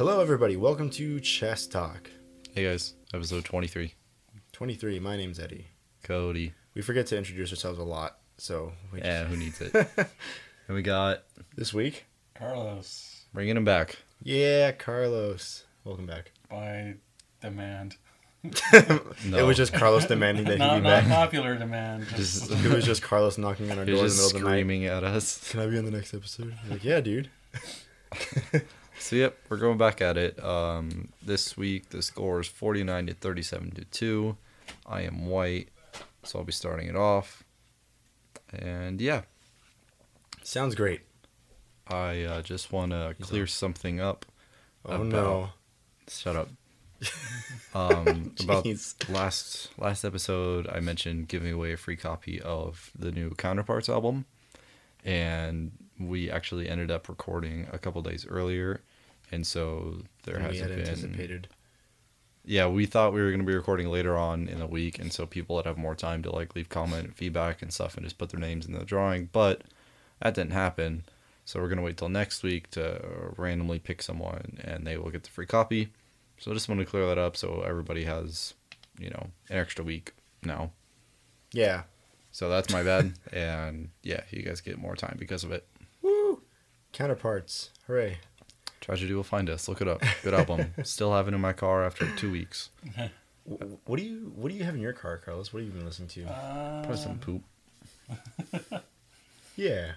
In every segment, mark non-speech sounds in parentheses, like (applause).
Hello, everybody. Welcome to Chess Talk Hey guys, episode 23. 23. My name's Eddie. Cody. We forget to introduce ourselves a lot, so we Yeah, who needs it? (laughs) and we got this week, Carlos bringing him back. yeah, Carlos. Welcome back. by demand. No. (laughs) It was just Carlos demanding that he not be not back. popular demand. Just- Just, (laughs) It was just Carlos knocking on our He door in was the middle of the night. screaming at us. Can I be on the next episode? Like, yeah, dude. So yep, we're going back at it. Um, this week the score is 49 to 37 to 2. I am white, so I'll be starting it off. And yeah, Sounds great. I uh, just want to clear something up. Oh About- no. Shut up. (laughs) Um, about last last episode, I mentioned giving away a free copy of the new Counterparts album, and we actually ended up recording a couple days earlier, and so there we hasn't had been. anticipated. Yeah, we thought we were going to be recording later on in the week, and so people would have more time to like leave comment and feedback and stuff, and just put their names in the drawing. But that didn't happen, so we're going to wait till next week to randomly pick someone, and they will get the free copy. So I just want to clear that up, so everybody has, you know, an extra week now. Yeah. So that's my bad, (laughs) and yeah, you guys get more time because of it. Woo. Counterparts. Hooray. Tragedy will find us. Look it up. Good album. (laughs) Still have it in my car after two weeks. (laughs) What do you What do you have in your car, Carlos? What have you been listening to? uh, Probably some poop. (laughs) yeah.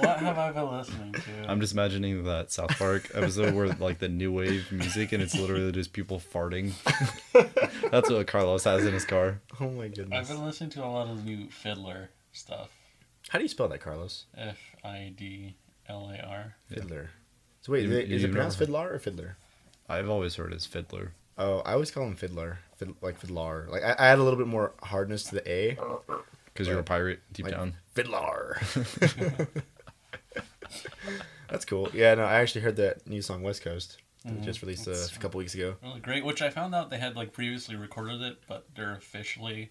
what have I been listening to? I'm just imagining that South Park episode where like the new wave music and it's literally just people farting. That's what Carlos has in his car. Oh my goodness. I've been listening to a lot of the new FIDLAR stuff. How do you spell that, Carlos? F I D L A R. Yeah. FIDLAR. So wait, You- is you've it pronounced never- fiddler or fiddler? I've always heard as Fiddler. Oh, I always call him fiddler, Fid- like fiddler. Like I, I add a little bit more hardness to the A. Because you're a pirate deep Like- down. Fiddler. (laughs) (laughs) That's cool. Yeah, no, I actually heard that new song West Coast. that Mhm. Just released It's a couple weeks ago. Really great, which I found out they had like previously recorded it, but they're officially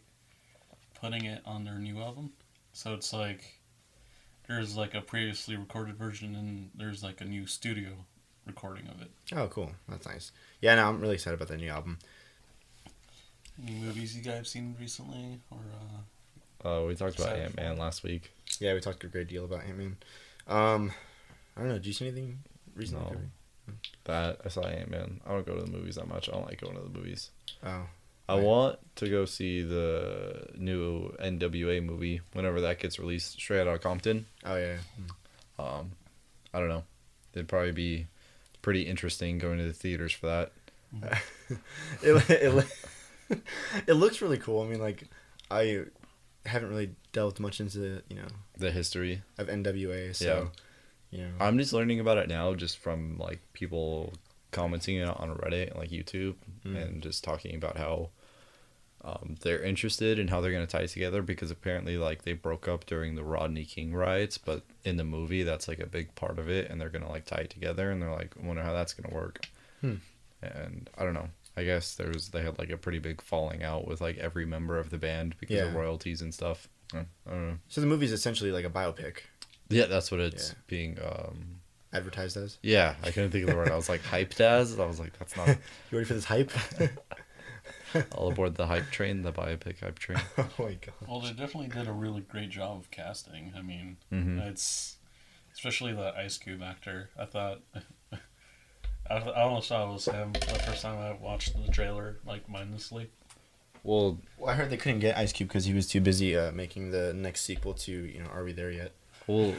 putting it on their new album. So it's like there's like a previously recorded version and there's like a new studio recording of it. Oh, cool. That's nice. Yeah, no, I'm really excited about the new album. Any movies you guys have seen recently or uh Uh, we talked about Ant Man last week. Yeah, we talked a great deal about Ant Man. Um, I don't know. Did you see anything recently? No. That I saw Ant Man. I don't go to the movies that much. I don't like going to the movies. Oh, I Right. want to go see the new NWA movie whenever that gets released straight out of Compton. oh yeah. Um, I don't know. It'd probably be pretty interesting going to the theaters for that. (laughs) it, it, it looks really cool. I mean, like, I haven't really delved much into you know The history. of NWA, so you know. I'm just learning about it now, just from like people commenting it on Reddit, and like YouTube, Mm. and just talking about how um, they're interested in how they're gonna tie it together because apparently, like, they broke up during the Rodney King riots, but in the movie, that's like a big part of it, and they're gonna like tie it together, and they're like, I wonder how that's gonna work. Hmm. And I don't know. I guess there was they had like a pretty big falling out with like every member of the band because of royalties and stuff. I don't know. so the movie's essentially like a biopic, Yeah, that's what it's Yeah. being. um advertised as. Yeah, I couldn't think of the word. I was like hyped as. I was like, that's not (laughs) You ready for this hype? (laughs) (laughs) (laughs) all aboard the hype train, the biopic hype train. (laughs) oh my god. well they definitely did a really great job of casting. I mean hmm it's especially the Ice Cube actor. I thought (laughs) I, I almost thought it was him the first time I watched the trailer, like mindlessly. Well, Well, I heard they couldn't get Ice Cube because he was too busy uh, making the next sequel to you know Are We There Yet? well,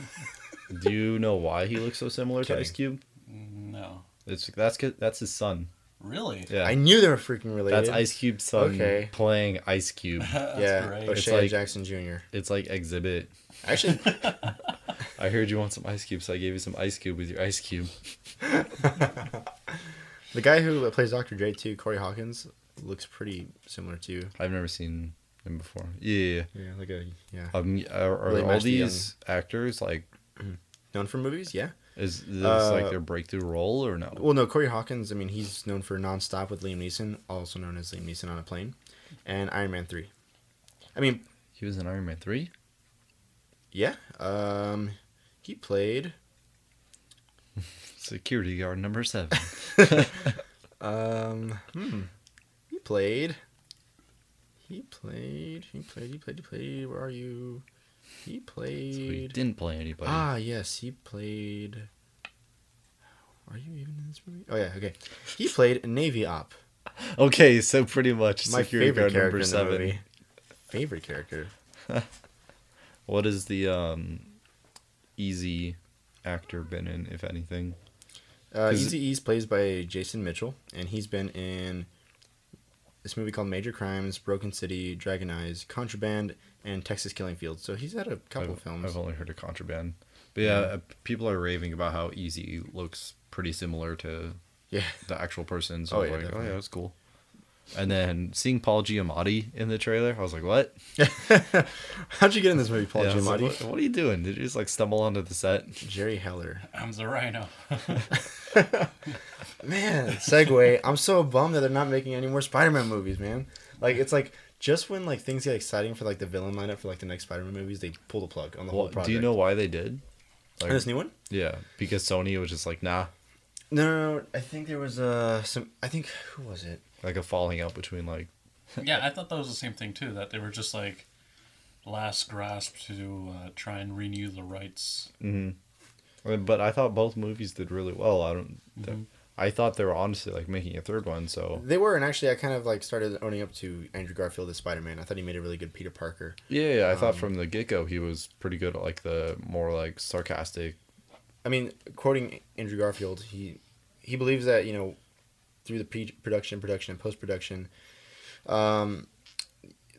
do you know why he looks so similar to Ice Cube? No. It's that's 'cause- that's his son. Really? Yeah, I knew they were freaking related. that's Ice Cube's son Okay. playing Ice Cube. (laughs) That's yeah, great. It's O'Shea like- Jackson Jr. It's like Xzibit. Actually, (laughs) I heard you want some Ice Cube, so I gave you some Ice Cube with your Ice Cube. (laughs) the guy who plays Dr. Dre too, Corey Hawkins, looks pretty similar to I've never seen him before. Yeah. yeah, like a yeah. Um, are, are Really all match the young- these actors like? (clears throat) Known for movies, yeah. Is this Uh, like their breakthrough role or no? Well, no, Corey Hawkins. I mean, he's known for Nonstop with Liam Neeson, also known as Liam Neeson on a plane, and Iron Man three. I mean, He was in Iron Man three. yeah. Um, he played. (laughs) Security guard number seven. (laughs) um, hmm. He played. He played. He played. He played. He played. Where are you? He So he played. didn't play anybody. ah, yes, he played. Are you even in this movie? Oh yeah, okay. He played Navy Op. (laughs) Okay, so pretty much My security favorite guard character number in the movie. Favorite character. (laughs) What has the um, Eazy actor been in, if anything? Uh, Eazy-E's plays by Jason Mitchell, and he's been in this movie called Major Crimes, Broken City, Dragon Eyes, Contraband, and Texas Killing Fields. So he's had a couple I've, films. I've only heard of Contraband. But yeah, Yeah. uh, people are raving about how Eazy looks pretty similar to Yeah. the actual person. So Oh, yeah, like, oh yeah, that's cool. And then seeing Paul Giamatti in the trailer, I was like, what? (laughs) How'd you get in this movie, Paul Yeah, I was like, Giamatti? what, what are you doing? Did you just like stumble onto the set? Jerry Heller. I'm the rhino. (laughs) Man, segue. I'm so bummed that they're not making any more Spider-Man movies, man. Like it's like just when like things get exciting for like the villain lineup for like the next Spider-Man movies, they pull the plug on the whole Well, project. do you know why they did? Like, this new one? yeah, because Sony was just like, nah, No, no, no. I think there was uh some. I think who was it? Like a falling out between like, (laughs) yeah, I thought that was the same thing too. That they were just like last grasp to uh, try and renew the rights. mm but I thought both movies did really well. I don't. Mhm. I thought they were honestly like making a third one. So They were, and actually, I kind of like started owning up to Andrew Garfield as Spider-Man. I thought he made a really good Peter Parker. yeah, yeah I thought Um, from the get go he was pretty good at like the more like sarcastic. I mean, quoting Andrew Garfield, he he believes that you know through the pre-production, production, and post-production, um,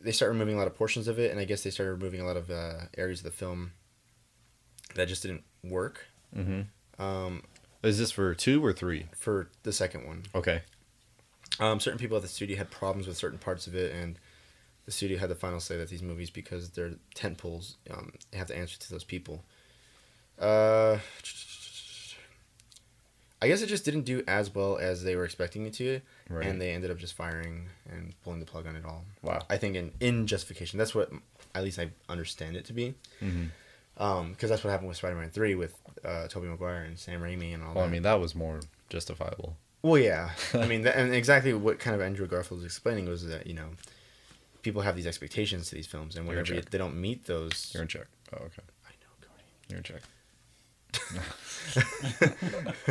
they start removing a lot of portions of it, and I guess they started removing a lot of uh, areas of the film that just didn't work. Mm-hmm. Um, Is this for two or three? for the second one, Okay. um, certain people at the studio had problems with certain parts of it, and the studio had the final say that these movies, because they're tent poles, um, have to answer to those people. Uh, I guess it just didn't do as well as they were expecting it to, Right. and they ended up just firing and pulling the plug on it all. wow. I think in in justification, that's what at least I understand it to be, Mm-hmm. because that's what happened with Spider-Man Three with uh, Tobey Maguire and Sam Raimi and all Well, I mean that was more justifiable. Well, yeah. (laughs) I mean, th- and exactly what kind of Andrew Garfield was explaining was that you know, people have these expectations to these films, and whenever they don't meet those, You're in check. Oh, okay. I know, Cody. You're in check. (laughs)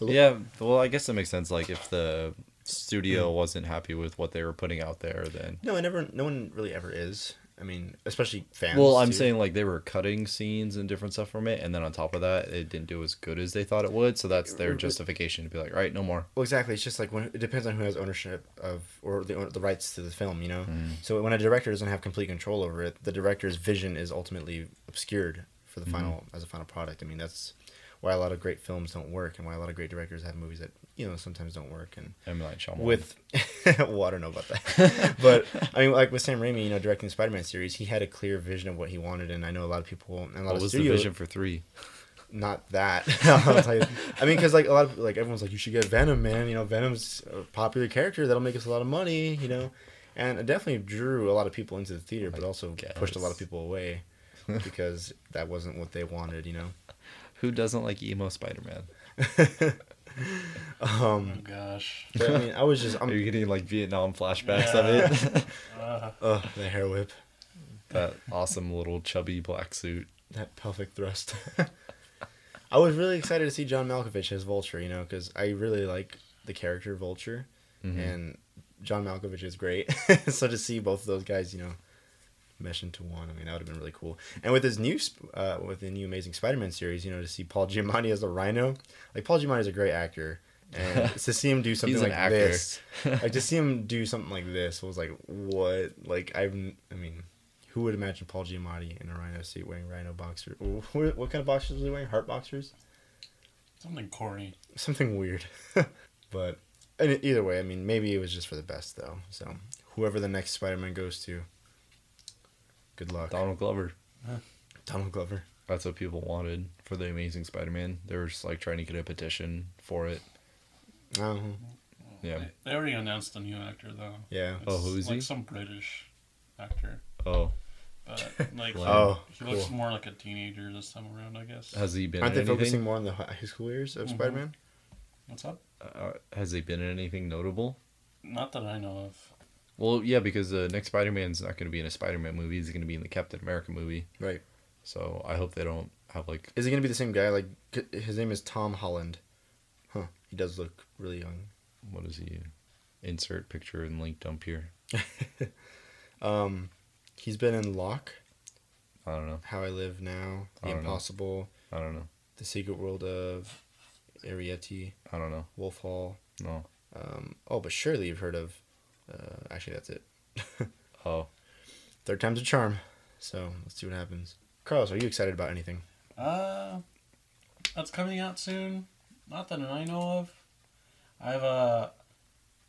Yeah. Well, I guess that makes sense. Like if the Hmm. studio wasn't happy with what they were putting out there, then. No, it never. No one really ever is. I mean, especially fans. Well, I'm too. saying like they were cutting scenes and different stuff from it, and then on top of that, it didn't do as good as they thought it would. So that's their justification to be like, right, no more. Well, exactly. It's just like when it depends on who has ownership of or the the rights to the film. You know. Mm. So when a director doesn't have complete control over it, the director's vision is ultimately obscured the Mhm. final as a final product. I mean, that's why a lot of great films don't work, and why a lot of great directors have movies that you know sometimes don't work. And M Night Shyamalan. with (laughs) well, I don't know about that, (laughs) but I mean, like with Sam Raimi, you know, directing the Spider-Man series, he had a clear vision of what he wanted, and I know a lot of people and a lot what of was the studios vision for three? not that. (laughs) I'll tell you. I mean, because like a lot of like everyone's like, you should get Venom, man. You know, Venom's a popular character that'll make us a lot of money. You know, and it definitely drew a lot of people into the theater, but also pushed a lot of people away (laughs) because that wasn't what they wanted. You know. Who doesn't like emo Spider Man? (laughs) Oh um, gosh. but, I mean, I was just, Are you I'm, getting like Vietnam flashbacks of it? (laughs) Uh, uh, the hair whip, that awesome little chubby black suit. that pelvic thrust. I was really excited to see John Malkovich as Vulture. You know, because I really like the character Vulture. Mhm. and John Malkovich is great. so to see both of those guys, you know, mesh into one, I mean, that would have been really cool. And with his new, uh, with the new Amazing Spider-Man series, you know, to see Paul Giamatti as the Rhino, like Paul Giamatti is a great actor, and (laughs) to see him do something like actor. this, (laughs) like to see him do something like this was like what? Like I've, I mean. Who would imagine Paul Giamatti in a rhino suit wearing rhino boxers? What, what kind of boxers was he wearing? Heart boxers? something corny. something weird. (laughs) but and either way, I mean, maybe it was just for the best though. So whoever the next Spider-Man goes to, good luck. Donald Glover. Donald Glover. That's what people wanted for the Amazing Spider Man. They were just like trying to get a petition for it. Oh, Yeah. They, they already announced a new actor though. yeah. Oh, who is like he? Some British actor, Oh, but (laughs) like he, Oh, he looks cool. more like a teenager this time around, I guess. has he been Aren't in they anything? focusing more on the high school years of Mhm. Spider-Man? What's up? Uh, has he been in anything notable? Not that I know of. Well, yeah, because the next Spider-Man's not going to be in a Spider-Man movie. He's going to be in the Captain America movie. Right. So I hope they don't have like. Is he gonna be the same guy? Like his name is Tom Holland. Huh. He does look really young. What is he? Insert picture and link dump here. (laughs) Um, he's been in Locke, I don't know. How I Live Now, I The don't know. Impossible, I don't know. The Secret World of Arrietty, I don't know. Wolf Hall. No. Um, oh, but surely you've heard of. Uh, actually, that's it. (laughs) Oh, Third time's a charm. So let's see what happens. Carlos, are you excited about anything? Uh, that's coming out soon. Not that I know of. I've uh,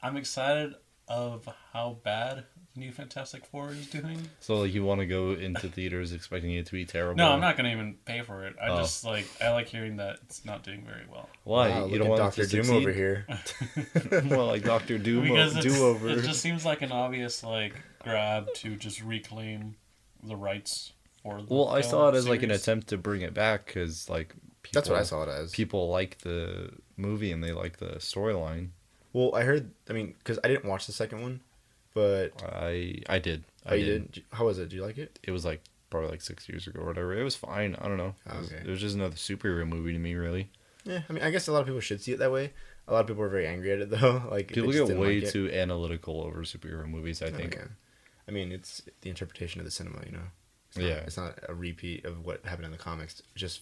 I'm excited of how bad New Fantastic Four is doing. so like you want to go into theaters expecting it to be terrible? No, I'm not gonna even pay for it. I Oh. just like I like hearing that it's not doing very well. Why Wow, you don't want Doctor to Doom succeed? over here. (laughs) (laughs) well, like Doctor Doom because it's, do over. it just seems like an obvious like grab to just reclaim the rights for. The Well, I saw it as like an attempt to bring it back because like people, That's what I saw it as. People like the movie and they like the storyline. Well, I heard. I mean, because I didn't watch the second one, but I I did. oh, I you did. How was it? Do you like it? It was like probably like six years ago or whatever. It was fine. I don't know. It was, Okay. it was just another superhero movie to me, really. Yeah, I mean, I guess a lot of people should see it that way. A lot of people are very angry at it (laughs) though. Like People get way like too analytical over superhero movies. I Oh, think. yeah. I mean, it's the interpretation of the cinema. You know. It's not, Yeah. It's not a repeat of what happened in the comics. Just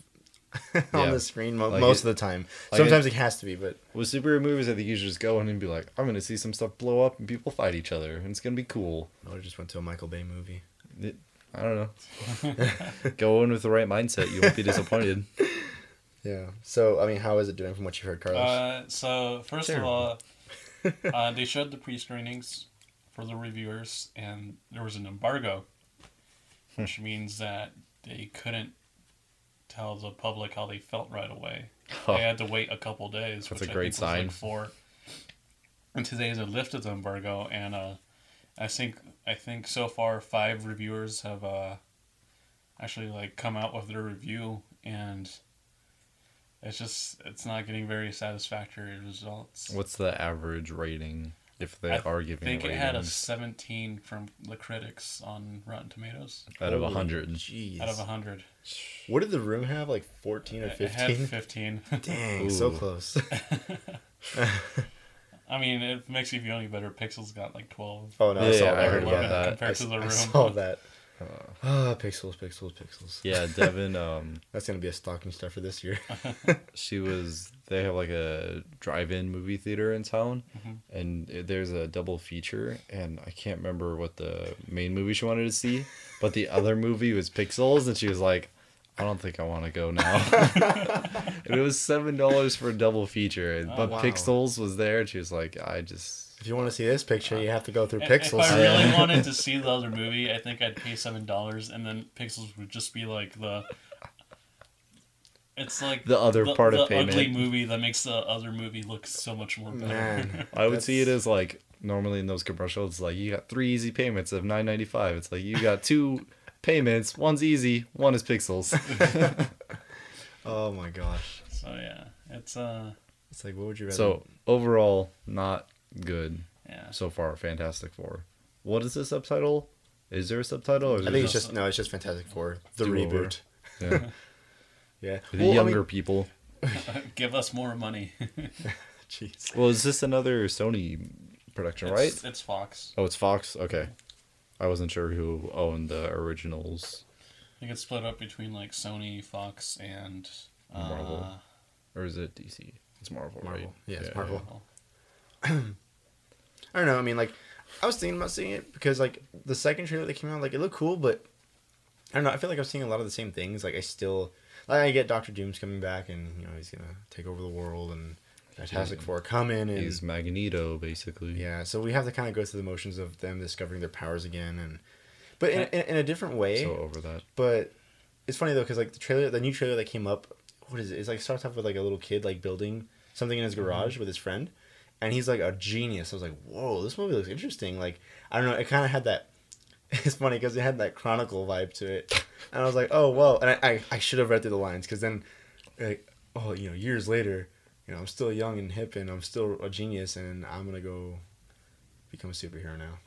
(laughs) on Yeah. the screen mo- Like most it- of the time. like Sometimes it, has to be, but With superhero movies, I think you should just go in and be like, I'm gonna see some stuff blow up and people fight each other, and it's gonna be cool. I just went to a Michael Bay movie. I don't know. (laughs) go in with the right mindset. You won't be disappointed. (laughs) Yeah. So I mean, how is it doing from what you've heard, Carlos? Uh, so first Terrible. of all, uh, they showed the pre-screenings for the reviewers, and there was an embargo, which means that they couldn't tell the public how they felt right away. Oh, They had to wait a couple days. That's which a great sign. like four. And today they lifted the embargo, and uh, I think I think so far five reviewers have uh, actually like come out with their review, and it's just it's not getting very satisfactory results. What's the average rating if they I are giving I think ratings it had a 17 from the critics on Rotten Tomatoes out of Holy hundred? Jeez. out of 100. What did the room have? Like fourteen or It had fifteen? 15. (laughs) Dang, so close. (laughs) (laughs) I mean, it makes you feel any better. Pixels got like 12. Oh no, I Yeah, saw I that. heard yeah. about that. Compared I, to the I room. saw that. Uh, Ah, pixels, pixels, pixels. yeah, Devin. Um, That's gonna be a stocking stuffer this year. she was. They have like a drive-in movie theater in town, Mhm. and there's a double feature, and I can't remember what the main movie she wanted to see, but the other (laughs) movie was Pixels, and she was like. I don't think I want to go now. (laughs) and it was seven dollars for a double feature, and- Oh, but wow. Pixels was there, and she was like, "I just if you want to see this picture, you have to go through If- pixels. If I really wanted to (laughs) see the other movie, I think I'd pay seven dollars, and then Pixels would just be like the. It's like The other the, part of the ugly movie that makes the other movie look so much more better. Man, (laughs) I would see it as like normally in those commercials, it's like you got three easy payments of nine ninety five. It's like you got (laughs) two payments, one's easy, one is pixels. (laughs) Oh my gosh, so yeah, it's uh it's like what would you rather? so overall, not good yeah. so far. Fantastic Four. What is the subtitle? Is there a subtitle? Or is I think it's just just no, it's just Fantastic Four, the Do over. reboot. yeah, Yeah, the Well, I younger mean- people? (laughs) Give us more money. (laughs) Jeez. Well, is this another Sony production, right? It's, it's Fox. Oh, it's Fox. Okay, I wasn't sure who owned the originals. I think it's split up between like Sony, Fox, and uh, Marvel. Or is it DC? It's Marvel, right? Yeah, it's Marvel. Marvel. (clears throat) I don't know. I mean, like, I was thinking about seeing it because like the second trailer that came out, like it looked cool, but I don't know. I feel like I'm seeing a lot of the same things. Like I still, like I get Doctor Doom's coming back, and you know he's gonna take over the world, and Fantastic He's- Four coming, and He's Magneto, basically. yeah. So we have to kind of go through the motions of them discovering their powers again, and but in, in, in a different way. So over that. But it's funny though because like the trailer, the new trailer that came up, what is it? It's like starts off with like a little kid like building something in his mm-hmm. garage with his friend, and he's like a genius. I was like, whoa, this movie looks interesting. Like I don't know, it kind of had that. (laughs) It's funny because it had that Chronicle vibe to it, and I was like, oh whoa. And I I, I should have read through the lines because then, like, oh you know years later. you know, I'm still young and hip, and I'm still a genius, and I'm gonna go become a superhero now.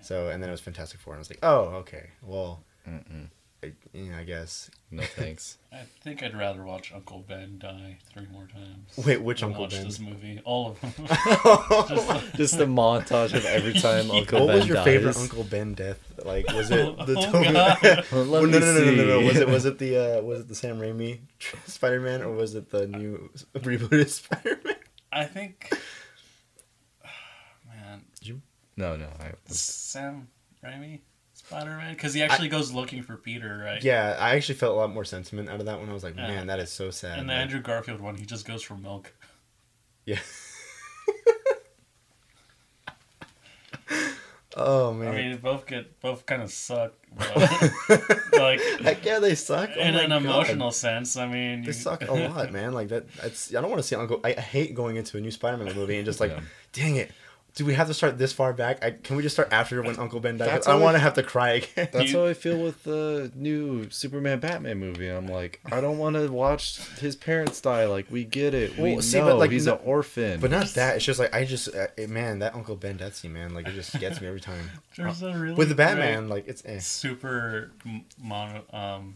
So, and then it was Fantastic Four, and I was like, oh, okay, well, Mm-mm. I, yeah, I guess. No thanks. (laughs) I think I'd rather watch Uncle Ben die three more times. (laughs) Wait, which than Uncle watch Ben? this movie, all of them. (laughs) Just a montage of every time Uncle what Ben What was your dies. favorite Uncle Ben death? Like, was it the Oh, Tobey? Well, Well, no, no, no, no, no, no. Was it was it the uh, was it the Sam Raimi Spider Man or was it the new rebooted Spider Man? I think, (sighs) man, You? No, no. I, Sam Raimi Spider Man, because he actually goes looking for Peter, right? Yeah, I actually felt a lot more sentiment out of that one. I was like, Yeah. man, that is so sad. And the Like, Andrew Garfield one, he just goes for milk. yeah. (laughs) oh man. I mean, both get both kind of suck, (laughs) like Heck yeah, they suck. Oh in an God. emotional sense. I mean, They you- suck a (laughs) lot, man. Like that. That's. I don't want to see Uncle. I hate going into a new Spider-Man movie and just like, Yeah. dang it. Do we have to start this far back? I, can we just start after when Uncle Ben died? 'Cause That's I want to have to cry again. That's You- how I feel with the new Superman Batman movie. I'm like, I don't want to watch his parents die. Like, we get it. we Well, see, know but, like, he's no- an orphan. But not that. It's just like I just uh, man that Uncle Ben death scene man like it just gets me every time. (laughs) there's a really With the great Batman like it's eh. super m- mono, um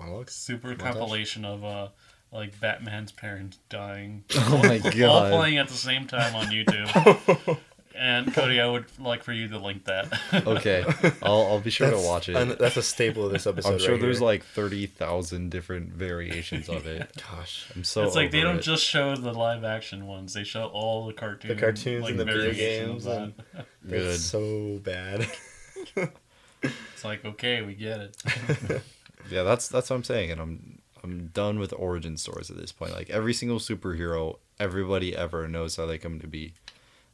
monologues. super Montage? compilation of uh like Batman's parents dying. (laughs) oh my god! all playing at the same time on YouTube. (laughs) and Cody, I would like for you to link that. (laughs) Okay, I'll I'll be sure That's, to watch it. and that's a staple of this episode. I'm sure right there's here. like thirty thousand different variations of it. gosh. I'm so. it's like they don't it. just show the live action ones; they show all the cartoons, the cartoons like, and the video games and- Good. It's so bad. It's like okay, we get it. Yeah, that's that's what I'm saying, and I'm I'm done with origin stories at this point. Like every single superhero, everybody ever knows how they come to be.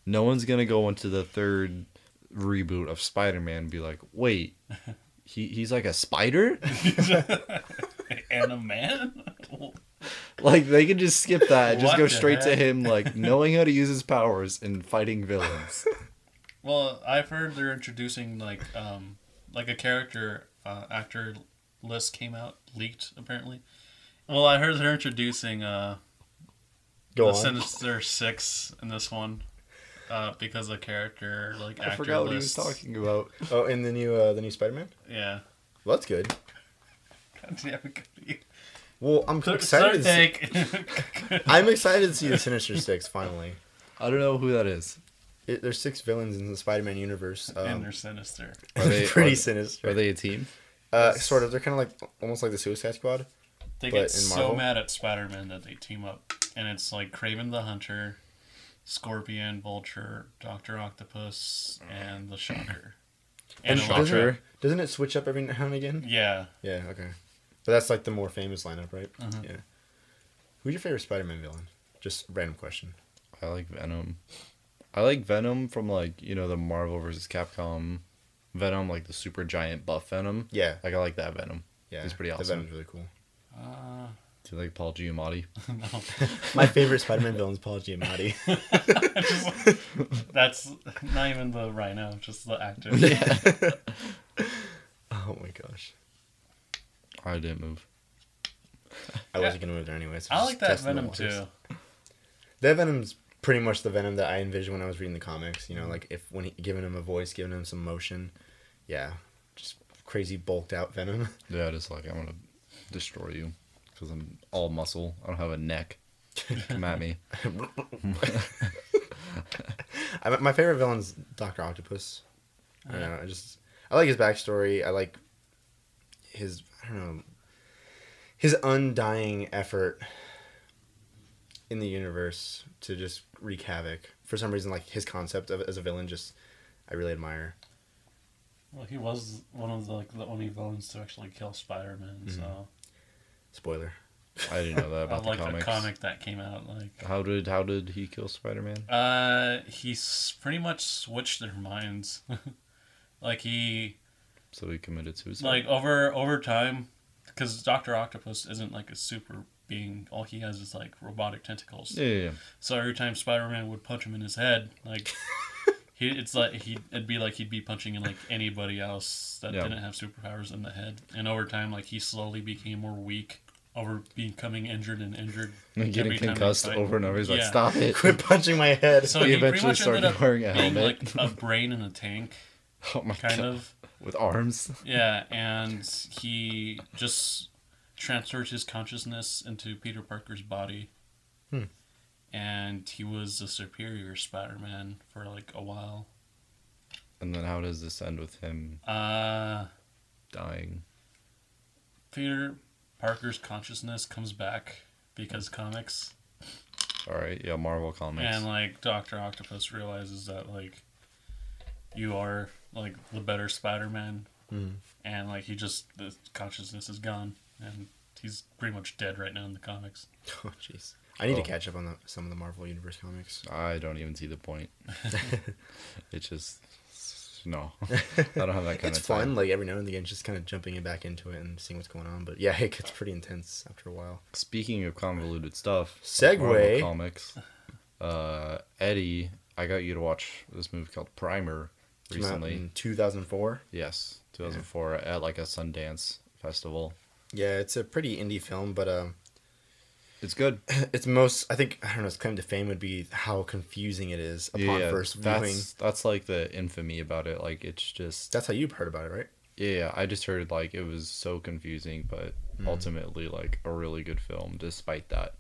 No one's gonna go into the third reboot of Spider-Man and be like, wait, (laughs) he he's like a spider. (laughs) and a man. (laughs) Like they can just skip that, and just What go straight to him like knowing how to use his powers and fighting villains. Well, I've heard they're introducing like um like a character uh, actor list came out leaked apparently. Well, I heard they're introducing uh Go the on. Sinister Six in this one. Uh, because the character like actor I forgot what he was lists- talking about. (laughs) Oh, in the new uh, the new Spider-Man. Yeah. Well, that's good. God damn it, Cody. Well, I'm Third, excited. third To see, take. (laughs) I'm excited to see the Sinister Six finally. I don't know who that is. It, there's six villains in the Spider-Man universe. and Um, they're sinister. Are they (laughs) pretty are, sinister. Are they a team? uh, sort of. They're kind of like almost like the Suicide Squad. They But get so Marvel? mad at Spider-Man that they team up, and it's like Kraven the Hunter, Scorpion, Vulture, Doctor Octopus, and the Shocker. (clears throat) And Electro. doesn't Shocker. doesn't it switch up every now and again? Yeah, Yeah. Okay. But that's like the more famous lineup, right? Mhm. Yeah. Who's your favorite Spider-Man villain? Just random question. I like Venom. I like Venom from like you know the Marvel versus Capcom Venom, like the super giant buff Venom. Yeah. Like I like that Venom. Yeah. He's pretty The awesome. Venom's really cool. Uh, Do you like Paul Giamatti? (laughs) no. (laughs) My favorite Spider-Man villain is Paul Giamatti. Just- (laughs) that's not even the Rhino, just the actor. Yeah. oh my gosh. I didn't move. I wasn't gonna move there anyway. so I like that testing the Venom too. That Venom's pretty much the Venom that I envisioned when I was reading the comics. You know, like if when he, giving him a voice, giving him some motion, yeah, just crazy bulked out Venom. Yeah, just like I'm gonna destroy you because I'm all muscle. I don't have a neck. (laughs) Come at me. (laughs) I, my favorite villain's Doctor Octopus. I don't know. I just I like his backstory. I like his I don't know his undying effort in the universe to just wreak havoc. For some reason, like his concept of as a villain, just I really admire. Well, he was one of the like the only villains to actually kill Spider-Man. Mm-hmm. So. Spoiler. I didn't know that (laughs) I about like the the comic that came out. Like, How did how did he kill Spider Man? uh, he's pretty much switched their minds. (laughs) like he So he committed suicide. like over over time because Doctor Octopus isn't like a super being. All he has is like robotic tentacles. yeah, yeah, yeah. So every time Spider Man would punch him in his head, like he, it's like he, it'd be like he'd be punching in like anybody else that Yeah. didn't have superpowers in the head. And over time, like he slowly became more weak over becoming injured and injured. And getting every time he concussed over and over. He's like, "Stop it!" Quit punching my head. So (laughs) He he, eventually much ended started up wearing a being helmet. like a (laughs) brain in a tank, Oh my kind god! of. With arms. Yeah, and he just transferred his consciousness into Peter Parker's body. Hmm. And he was a superior Spider-Man for like a while. And then how does this end with him Uh, dying? Peter Parker's consciousness comes back because comics, All right, yeah, Marvel comics. and like Doctor Octopus realizes that like you are like the better Spider-Man, Mm. and like he just the consciousness is gone, and he's pretty much dead right now in the comics. (laughs) Oh, jeez. I need Oh. to catch up on the, some of the Marvel Universe comics. I don't even see the point. (laughs) it's just no. (laughs) I don't have that kind it's of. It's fun, like every now and again, just kind of jumping back into it and seeing what's going on. But yeah, (laughs) it gets pretty intense after a while. Speaking of convoluted stuff, Segue. Marvel comics. Uh, Eddie, I got you to watch this movie called Primer recently. in 2004. Yes, 2004 at like a Sundance festival. Yeah, it's a pretty indie film, but um, It's good. (clears throat) it's most I think I don't know. Its claim to fame would be how confusing it is upon yeah, first viewing. that's that's like the infamy about it. Like it's just That's how you've heard about it, right? yeah. I just heard like it was so confusing, but Mm. ultimately like a really good film despite that.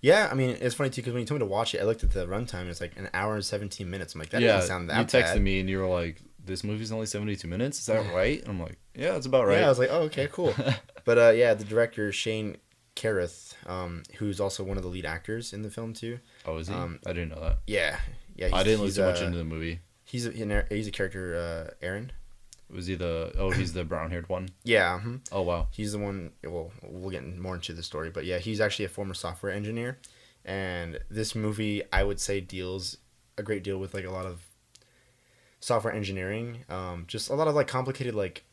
Yeah, I mean it's funny too because when you told me to watch it, I looked at the runtime. It's like an hour and 17 minutes. I'm like, that yeah, doesn't sound that you texted bad. me and you were like, "This movie's only 72 minutes. Is that (sighs) right?" And I'm like, "Yeah, that's about right." Yeah, I was like, oh, okay, cool. (laughs) but uh, yeah, the director Shane Carruth, um, who's also one of the lead actors in the film too. oh, is he? um, I didn't know that. Yeah, yeah. I didn't look too much uh, into the movie. He's a, he's a character, uh, Aaron. Was he the? Oh, he's the brown-haired one. (clears throat) Yeah, mhm. Oh wow. he's the one. Well, we'll get more into the story, but yeah, he's actually a former software engineer, and this movie I would say deals a great deal with like a lot of software engineering, um, just a lot of like complicated like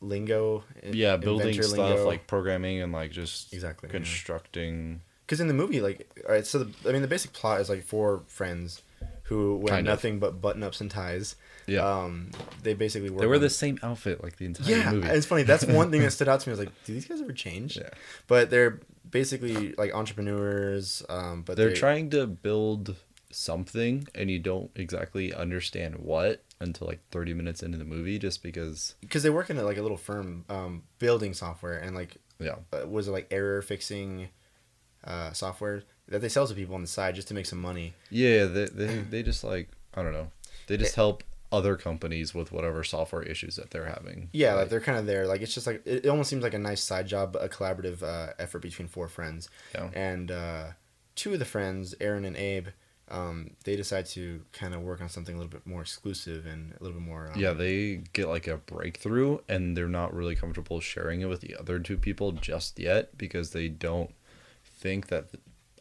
lingo. Yeah, building stuff lingo. like programming and like just Exactly, constructing. Because in the movie, like, all right, so the, I mean, the basic plot is like four friends who wear Kind of. nothing but button ups and ties. Yeah, Um, they basically they wear the same outfit like the entire Yeah, movie. it's funny. That's one thing that (laughs) stood out to me. I was like, do these guys ever change? Yeah. But they're basically like entrepreneurs. Um, but They're they- trying to build something, and you don't exactly understand what until like 30 minutes into the movie, just because. because they work in a, like a little firm um, building software and like Yeah. uh, was it like error fixing uh, software that they sell to people on the side just to make some money. Yeah, they they, (clears throat) they just like I don't know. They just help other companies with whatever software issues that they're having. Yeah, like they're kind of there. Like it's just like it, it almost seems like a nice side job, but a collaborative uh, effort between four friends. Yeah. And uh, two of the friends, Aaron and Abe, um, they decide to kind of work on something a little bit more exclusive and a little bit more. Um, Yeah, they get like a breakthrough and they're not really comfortable sharing it with the other two people just yet because they don't think that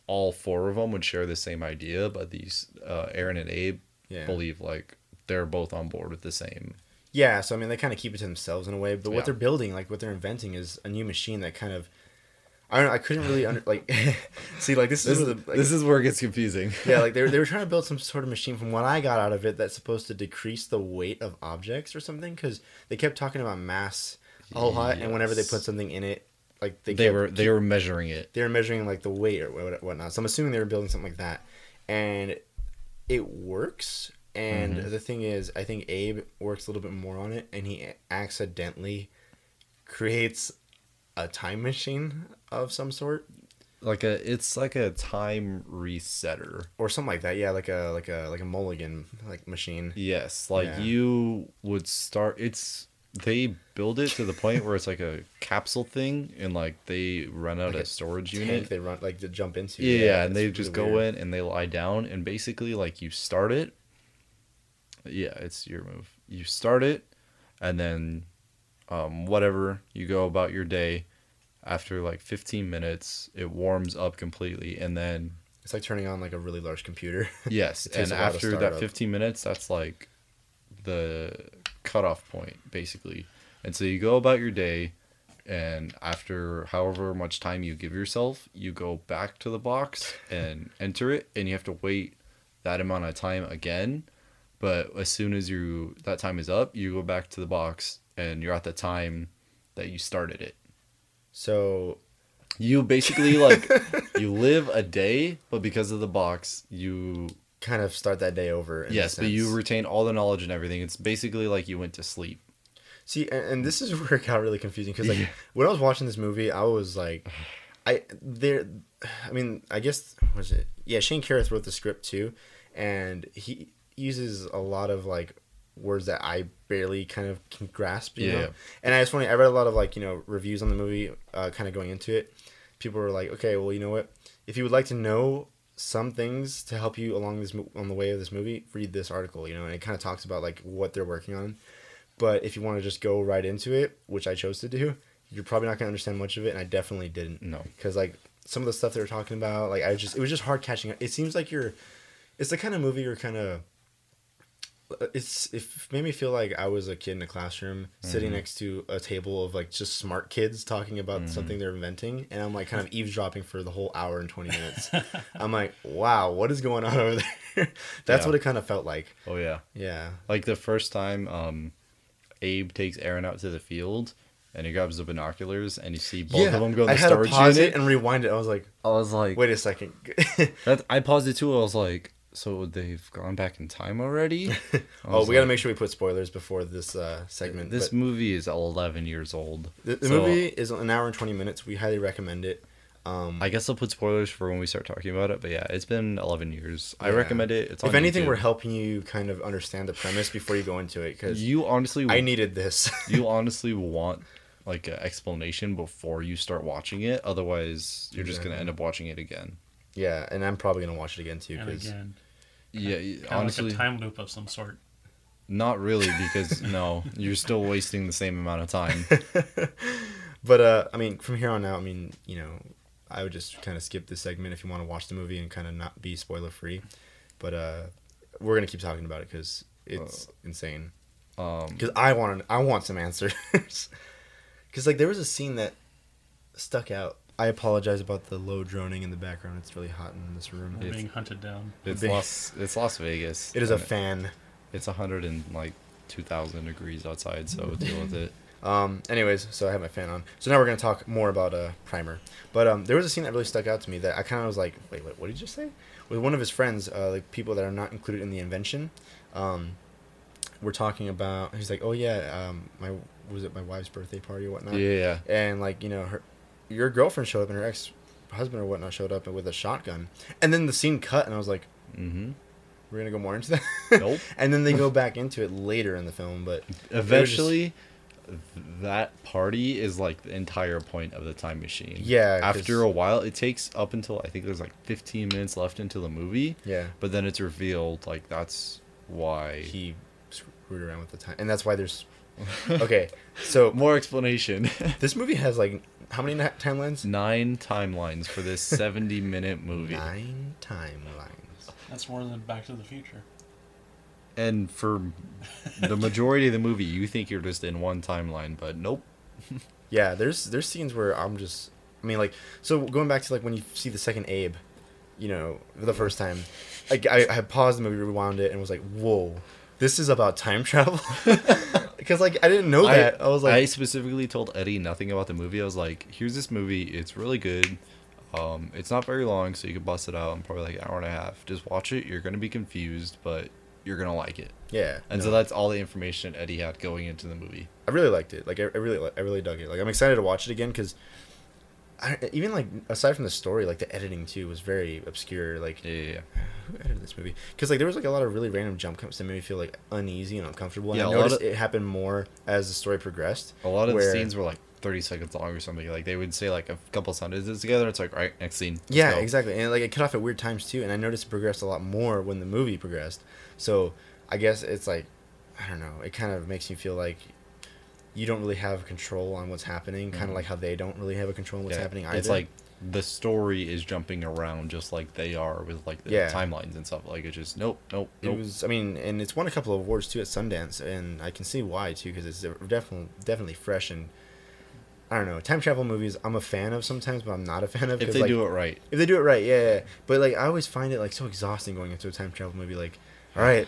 all four of them would share the same idea, but these uh, Aaron and Abe yeah. believe like they're both on board with the same. Yeah, so I mean, they kind of keep it to themselves in a way. But Yeah. what they're building, like what they're inventing, is a new machine that kind of. I don't. know, I couldn't really under like. (laughs) see, like this, This is the, like, this is where it gets confusing. yeah, like they were, (laughs) they were trying to build some sort of machine. From what I got out of it, that's supposed to decrease the weight of objects or something. Because they kept talking about mass a whole lot, and whenever they put something in it, like they, they kept- were they were measuring it. they were measuring like the weight or what- whatnot. So I'm assuming they were building something like that, and it works. And Mhm. the thing is, I think Abe works a little bit more on it, and he accidentally creates a time machine of some sort Like a it's like a time resetter. or something like that. Yeah, like a like a like a mulligan like machine. Yes, like Yeah. you would start. It's they build it to the point where it's like a capsule thing, and like they run out Like a storage unit. they run like to jump into. Yeah, yeah and they just go weird. in and they lie down, and basically like you start it. Yeah, it's your move. You start it, and then, um, whatever you go about your day. After like 15 minutes, it warms up completely, and then It's like turning on like a really large computer. (laughs) Yes, and a while to after that up. 15 minutes, that's like the cutoff point, basically. And so you go about your day, and after however much time you give yourself, you go back to the box (laughs) and enter it, and you have to wait that amount of time again. But as soon as you that time is up, you go back to the box, and you're at the time that you started it. so You basically like (laughs) you live a day, but because of the box, you kind of start that day over. yes, but you retain all the knowledge and everything. It's basically like you went to sleep. See, and, and this is (laughs) where it got really confusing because like Yeah. when I was watching this movie, I was like, I there, I mean, I guess was it? Yeah, Shane Carruth wrote the script too, and he uses a lot of like words that I barely kind of can grasp. You Yeah. know? and I just funny. I read a lot of like you know reviews on the movie, uh, kind of going into it. People were like, okay, well, you know what? If you would like to know some things to help you along this on the way of this movie, read this article. You know, and it kind of talks about like what they're working on. But if you want to just go right into it, which I chose to do, you're probably not gonna understand much of it, and I definitely didn't. No. because like some of the stuff they were talking about, like I just it was just hard catching up. It seems like you're, it's the kind of movie you're kind of. It's it made me feel like I was a kid in a classroom sitting Mm-hmm. next to a table of like just smart kids talking about something they're inventing, and I'm like kind of eavesdropping for the whole hour and twenty minutes. (laughs) I'm like, wow, what is going on over there? (laughs) That's Yeah. what it kind of felt like. Oh yeah. Yeah, Like the first time um Abe takes Aaron out to the field and he grabs the binoculars and you see both of them go in I the had to pause unit. it and rewind it. I was like, I was like wait a second. (laughs) that, I paused it too. I was like, so they've gone back in time already? (laughs) Oh, was we got to like, make sure we put spoilers before this uh, segment. This but movie is 11 years old. the, the so- movie is an hour and twenty minutes. We highly recommend it. Um, I guess I'll put spoilers for when we start talking about it, but yeah, it's been 11 years. I recommend it. It's on if anything, YouTube. we're helping you kind of understand the premise before you go into it because You honestly I needed this. (laughs) you honestly will want like an explanation before you start watching it. Otherwise, you're just gonna end up watching it again. yeah, and I'm probably gonna watch it again too and again, Yeah, kind honestly, like a time loop of some sort. not really because no, you're still wasting the same amount of time. (laughs) but uh, I mean, from here on out, I mean, you know, I would just kind of skip this segment if you want to watch the movie and kind of not be spoiler free. But uh, we're gonna keep talking about it because it's insane. Um, Because I want I want some answers. (laughs) Because like there was a scene that stuck out. I apologize about the low droning in the background. It's really hot in this room. We're It's- being hunted down. it's big- Las it's Las Vegas. It is a and fan. It's a hundred and like two thousand degrees outside, so deal with it. (laughs) Um, anyways, so I have my fan on. So now we're gonna talk more about uh, Primer. But um, there was a scene that really stuck out to me that I kind of was like, wait, wait, what did you just say? With one of his friends, uh, like people that are not included in the invention. Um, we're talking about. He's like, oh yeah, um, my was it my wife's birthday party or whatnot? Yeah, And like you know her, your girlfriend showed up and her ex husband or whatnot showed up with a shotgun. And then the scene cut, and I was like, mm-hmm. we're gonna go more into that. Nope. (laughs) and then they go back into it later in the film, but Eventually, that party is like the entire point of the time machine. Yeah. After a while, it takes up until I think there's like 15 minutes left into the movie, yeah. but then it's revealed like that's why. he screwed around with the time, and that's why there's. (laughs) Okay, so More explanation. (laughs) this movie has like how many na- timelines? Nine timelines for this 70 (laughs) minute movie. Nine timelines. That's more than Back to the Future. And for the majority of the movie, you think you're just in one timeline, but nope. Yeah, there's there's scenes where I'm just. I mean, like, so going back to like when you see the second Abe, you know, for the first time, like I, I paused the movie, rewound it, and was like, whoa, this is about time travel. (laughs) Because like I didn't know that. I, was like, I specifically told Eddie nothing about the movie. I was like, here's this movie. It's really good. Um, it's not very long, so you can bust it out in probably like an hour and a half. Just watch it. You're gonna be confused, but you're gonna like it. yeah. And no. so that's all the information Eddie had going into the movie. I really liked it. Like I, I really, I really dug it. Like I'm excited to watch it again because, even like aside from the story, like the editing too was very obscure. Like Yeah, yeah, yeah. who edited this movie? Because like there was like a lot of really random jump cuts that made me feel like uneasy and uncomfortable. And Yeah, I noticed of- it happened more as the story progressed. A lot of where- the scenes were like 30 seconds long or something. Like they would say like a couple sentences together. It's like, all right, next scene. yeah, go." exactly. And like it cut off at weird times too. And I noticed it progressed a lot more when the movie progressed. So I guess it's like, I don't know. It kind of makes me feel like. You don't really have control on what's happening, kind of Mhm. like how they don't really have a control on what's Yeah, happening either. It's like the story is jumping around just like they are with like the Yeah. timelines and stuff. Like it's just nope, nope, It was, I mean, and it's won a couple of awards too at Sundance, and I can see why too, because it's definitely definitely fresh and I don't know. Time travel movies, I'm a fan of sometimes, but I'm not a fan of. if they like, do it right. if they do it right, yeah, yeah. But like, I always find it like so exhausting going into a time travel movie. Like, all right,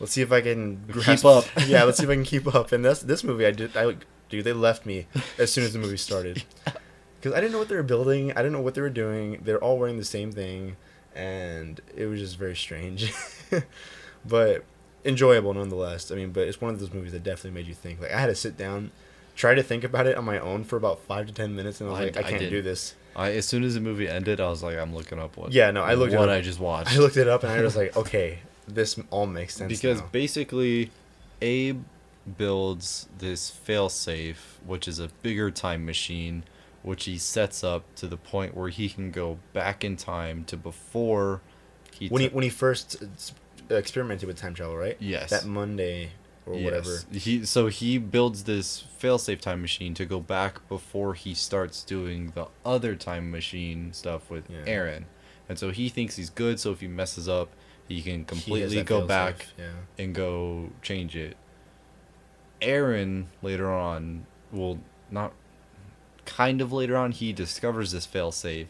let's see if I can Keep up. (laughs) yeah, let's see if I can keep up. And that's this movie. I did. I dude, they left me as soon as the movie started. (laughs) because I didn't know what they were building. I didn't know what they were doing. They're all wearing the same thing, and it was just very strange, (laughs) but enjoyable nonetheless. I mean, but it's one of those movies that definitely made you think. Like I had to sit down, try to think about it on my own for about five to ten minutes, and I was I- like, I, I can't did. do this. I as soon as the movie ended, I was like, I'm looking up what. Yeah, no, I looked what up. I just watched. I looked it up and I was like, okay, this all makes sense because now. basically, Abe builds this failsafe, which is a bigger time machine, which he sets up to the point where he can go back in time to before he. when he when he first uh, experimented with time travel, right? Yes. That Monday or whatever. He so he builds this failsafe time machine to go back before he starts doing the other time machine stuff with Yeah. Aaron. And so he thinks he's good, so if he messes up, he can completely go back Yeah. and go change it. Aaron later on will not kind of later on he discovers this failsafe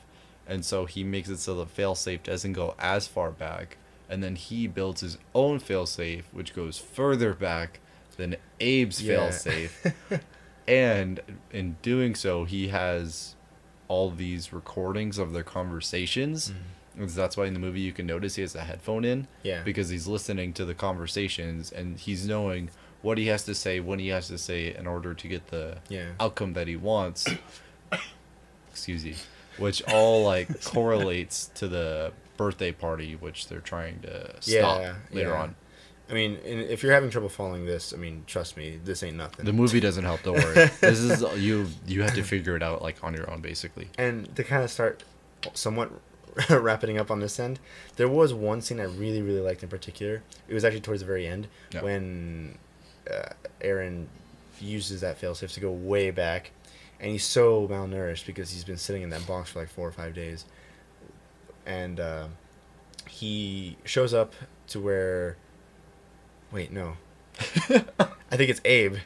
and so he makes it so the failsafe doesn't go as far back and then he builds his own failsafe which goes further back than Abe's Yeah. failsafe (laughs) and in doing so he has all these recordings of their conversations and that's why in the movie you can notice he has a headphone in Yeah. because he's listening to the conversations and he's knowing what he has to say when he has to say it in order to get the Yeah. outcome that he wants (coughs) excuse me which all like (laughs) correlates to the birthday party which they're trying to stop Yeah, later yeah. on I mean, if you're having trouble following this, I mean, trust me, this ain't nothing. the movie doesn't help don't worry (laughs) this is you you have to figure it out like on your own basically and to kind of start somewhat (laughs) wrapping up on this end, there was one scene I really, really liked in particular. It was actually towards the very end Yeah. when uh, Aaron uses that failsafe to go way back, and he's so malnourished because he's been sitting in that box for like four or five days, and uh, he shows up to where. Wait, no. (laughs) I think it's Abe.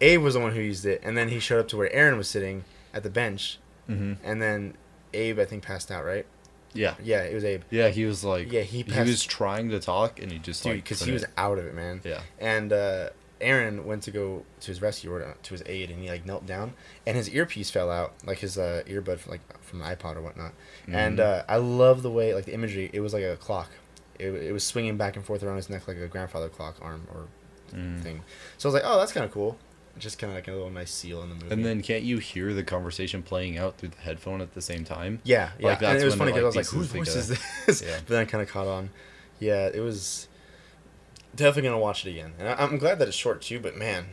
Abe was the one who used it, and then he showed up to where Aaron was sitting at the bench, mm-hmm. and then Abe, I think, passed out, right? Yeah Yeah, it was Abe. yeah he was like Yeah, he he was trying to talk and he just Dude, like because he was out of it, man. yeah And uh, Aaron went to go to his rescue or to his aid, and he like knelt down, and his earpiece fell out, like his uh, earbud from, like from the iPod or whatnot. And Mhm. uh, I love the way, like the imagery. It was like a clock. It, it was swinging back and forth around his neck like a grandfather clock arm or Mm. thing. So I was like, oh, that's kind of cool. Just kind of like a little nice seal in the movie. And then can't you hear the conversation playing out through the headphone at the same time? Yeah, yeah. Like, and that's it was funny because I was like, like, whose voice is (laughs) this? Yeah. But then I kind of caught on. Yeah, it was definitely gonna watch it again, and I, I'm glad that it's short too. But man,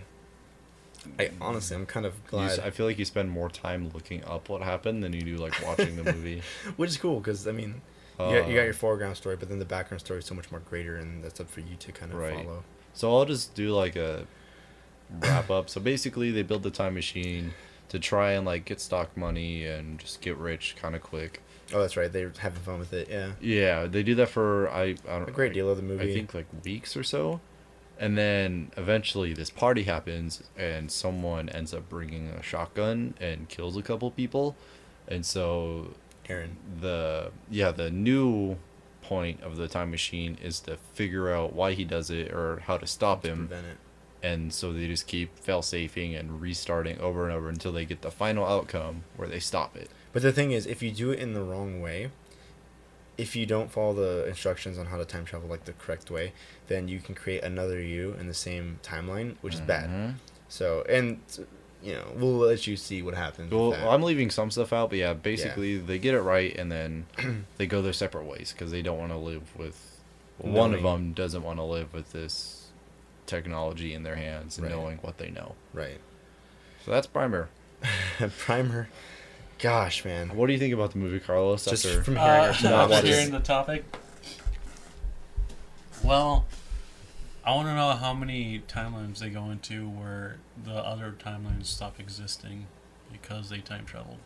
I honestly, I'm kind of You glad, s- I feel like you spend more time looking up what happened than you do like watching the movie. (laughs) which is cool because I mean, you, got, you got Uh, your foreground story, but then the background story is so much more greater, and that's up for you to kind of Right. follow. So I'll just do like a wrap up. So basically, they build the time machine to try and like get stock money and just get rich kind of quick. Oh, that's right. They're having fun with it. Yeah, Yeah, they do that for I I don't a great deal of the movie. I think like weeks or so. And then eventually this party happens and someone ends up bringing a shotgun and kills a couple people. And so Aaron. the yeah, the new point of the time machine is to figure out why he does it or how to stop to him. prevent it. And so they just keep fail safing and restarting over and over until they get the final outcome where they stop it. But the thing is, if you do it in the wrong way, if you don't follow the instructions on how to time travel like the correct way, then you can create another you in the same timeline, which is bad. Mhm. So, and you know, we'll let you see what happens. Well. I'm leaving some stuff out, but yeah, basically they get it right, and then they go their separate ways because they don't want to live with. One of them doesn't want to live with this technology in their hands and Right. knowing what they know. right. So that's Primer. (laughs) Primer. Gosh, man. What do you think about the movie, Carlos? Just after from hearing Uh, our after hearing the topic, well, I want to know how many timelines they go into where the other timelines stop existing because they time traveled.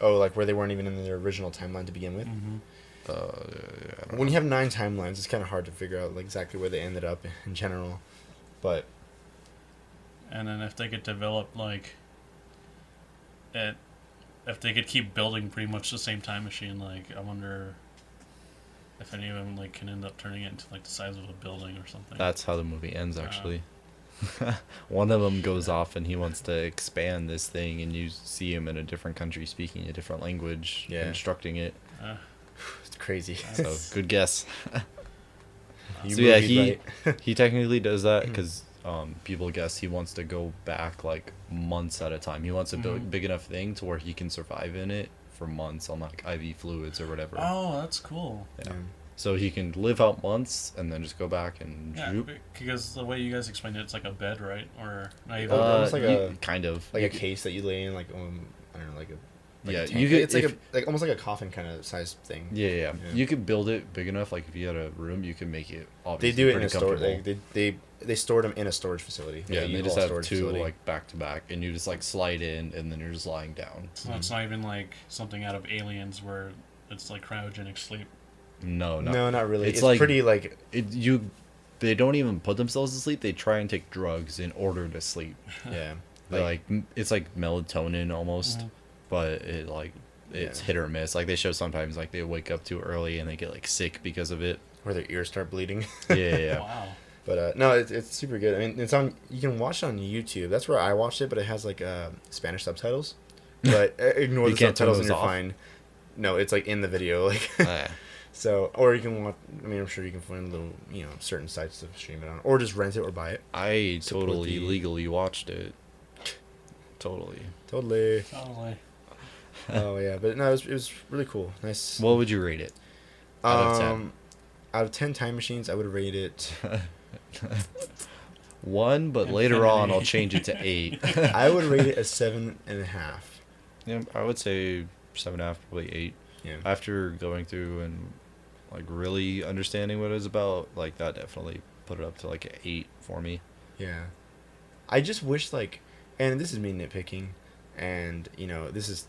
Oh, like where they weren't even in their original timeline to begin with. Mm-hmm. uh, I don't When know. you have nine timelines, it's kind of hard to figure out like exactly where they ended up in general. But And then if they could develop like it, if they could keep building pretty much the same time machine, like I wonder if any of them like can end up turning it into like the size of a building or something. that's how the movie ends, actually. (laughs) One of them goes off and he wants to expand this thing, and you see him in a different country speaking a different language, Yeah. instructing it. Uh, (sighs) It's crazy. So good guess. (laughs) You so yeah, he right. (laughs) he technically does that because um, people guess he wants to go back like months at a time. He wants a big, Mhm. big enough thing to where he can survive in it for months on like IV fluids or whatever. oh, that's cool. Yeah. So he can live out months and then just go back and Yeah, droop. because the way you guys explained it, it's like a bed, right? Or not even. Uh, almost like you- a- kind of like a case that you lay in, like um, I don't know, like a like Yeah, a tank. you could- it's like if- a like almost like a coffin kind of size thing. Yeah, yeah, yeah. Yeah. You could build it big enough. Like if you had a room, you could make it. Obviously they do it in pretty a store. comfortable. They, they they they stored them in a storage facility. yeah, like and they U-Haul just have two facility. like back to back, and you just like slide in, and then you're just lying down. So it's not even like something out of Aliens where it's like cryogenic sleep. No, not no, not really. it's It's, like- pretty like it. You, they don't even put themselves to sleep. They try and take drugs in order to sleep. (laughs) yeah. They're like, it's like melatonin almost, Mhm. But it like it's Yeah. hit or miss. Like they show sometimes like they wake up too early and they get like sick because of it. where their ears start bleeding. (laughs) Yeah, yeah. yeah. Wow. But uh, no, it's, it's super good. I mean, it's on. You can watch it on YouTube. That's where I watched it, but it has like uh, Spanish subtitles. (laughs) But uh, ignore the can't subtitles and you're off? fine. No, it's like in the video. (laughs) Like Ah, so, or you can watch. I mean, I'm sure you can find little, you know, certain sites to stream it on, or just rent it or buy it. I totally the- legally watched it. Totally. Totally. Totally. Oh yeah, but no, it was, it was really cool. Nice. What would you rate it? out of 10? Um, out of ten time machines, I would rate it. (laughs) One, but later on I'll change it to eight. (laughs) I would rate it a seven and a half. yeah, I would say seven and a half, probably eight. Yeah. After going through and like really understanding what it was about, like that definitely put it up to like an eight for me. Yeah. I just wish like and this is me nitpicking and you know, this is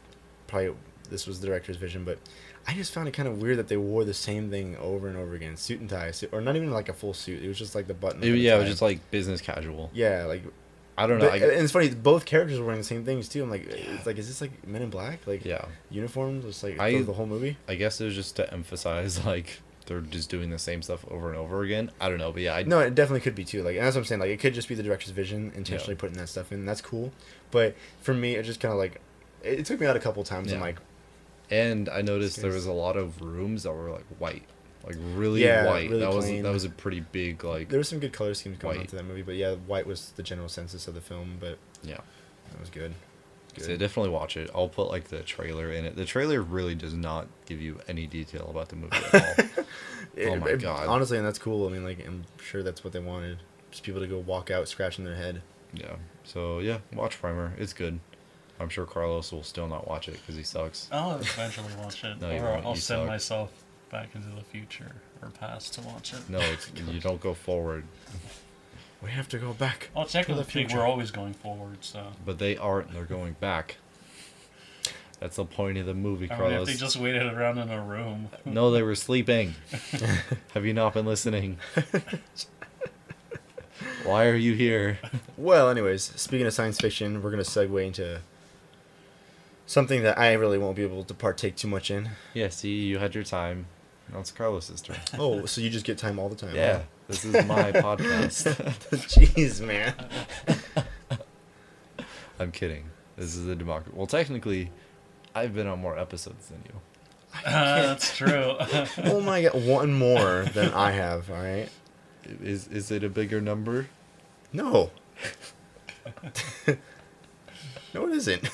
probably this was the director's vision, but I just found it kind of weird that they wore the same thing over and over again, suit and tie, suit, or not even like a full suit. It was just like the button. It- yeah, it was just like business casual. yeah, like. I don't know. But, I, and it's funny, both characters were wearing the same things too. I'm like, it's like, is this like Men in Black, like yeah, uniforms, just like I- the whole movie? I guess it was just to emphasize (laughs) like they're just doing the same stuff over and over again. I don't know, but yeah, I No, it definitely could be too. Like, and that's what I'm saying. Like, it could just be the director's vision intentionally putting that stuff in. That's cool. But for me, it just kind of like, it, it took me out a couple times. I'm Yeah. like, And I noticed there was a lot of rooms that were like white, like really Yeah, white. really that was that was a pretty big like there was some good color schemes going on White. to that movie. But yeah, white was the general census of the film. But yeah. that was good. So Good. definitely watch it. I'll put like the trailer in it. The trailer really does not give you any detail about the movie at all. (laughs) Oh my God. Honestly, and that's cool. I mean, like, I'm sure that's what they wanted. Just people to go walk out scratching their head. yeah. So yeah, watch Primer. It's good. I'm sure Carlos will still not watch it because he sucks. I'll eventually watch it, (laughs) No, you or won't, I'll you send suck. myself back into the future or past to watch it. No, it's, you don't go forward. We have to go back. Oh, technically, future. we're always going forward, so. But they aren't. They're going back. That's the point of the movie, I mean, if Carlos. they just waited around in a room. (laughs) No, they were (laughs) sleeping. Have you not been listening? Why are you here? Well, anyways, speaking of science fiction, we're gonna segue into something that I really won't be able to partake too much in. Yeah, see, you had your time. Now it's Carlos's turn. (laughs) Oh, so you just get time all the time? Yeah, this is my (laughs) podcast. (laughs) Jeez, man. I'm kidding. This is a democracy. Well, technically, I've been on more episodes than you. Ah, that's true. Oh my god, one more than I have. All right. Is is it a bigger number? No. no, it isn't.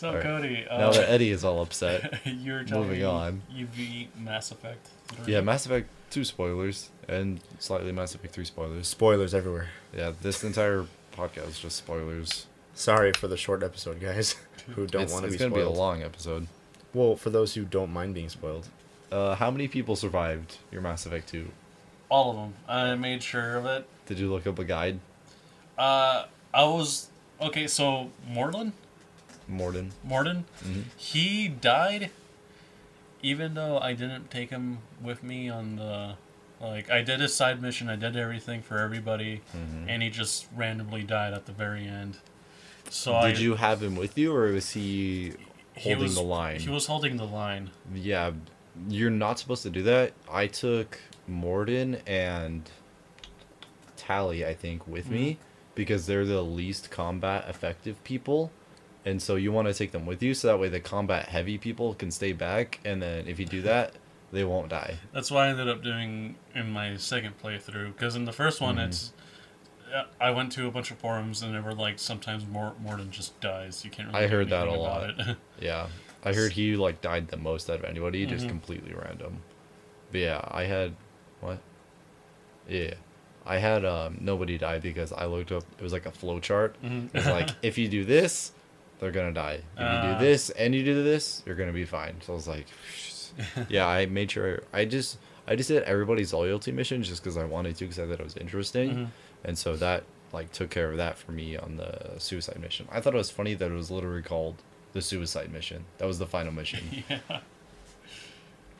So, Alright. Cody, uh, Now that Eddie is all upset. (laughs) you were telling Moving me on. you beat Mass Effect. 3. Yeah, Mass Effect 2 spoilers and slightly Mass Effect 3 spoilers. Spoilers everywhere. Yeah, this entire podcast is just spoilers. Sorry for the short episode, guys, (laughs) who don't want to be. it's be gonna spoiled. be a long episode. Well, for those who don't mind being spoiled. Uh, how many people survived your Mass Effect 2? All of them. I made sure of it. Did you look up a guide? Uh, I was okay. So Mordin, Mordin. Mordin, Mhm. he died. Even though I didn't take him with me on the, like I did a side mission, I did everything for everybody, Mhm. and he just randomly died at the very end. So Did I, you have him with you, or was he he holding was- the line? He was holding the line. Yeah, you're not supposed to do that. I took Mordin and Tali, I think, with Mm-hmm. me because they're the least combat effective people. And so you want to take them with you so that way the combat heavy people can stay back. And then if you do that, they won't die. That's why I ended up doing in my second playthrough. Because in the first one, Mhm. it's uh, I went to a bunch of forums and they were like sometimes more more than just dies. You can't. Really I heard that a lot. (laughs) Yeah. I heard he like died the most out of anybody, just Mhm. completely random. But yeah, I had what? Yeah. I had um nobody die because I looked up it was like a flow chart. Mhm. It's like (laughs) if you do this, they're gonna die. If you Ah. do this and you do this, you're gonna be fine. So I was like (laughs) Yeah, I made sure I just I just did everybody's loyalty mission just because I wanted to because I thought it was interesting. Mhm. And so that like took care of that for me on the suicide mission. I thought it was funny that it was literally called the suicide mission. That was the final mission. (laughs) yeah.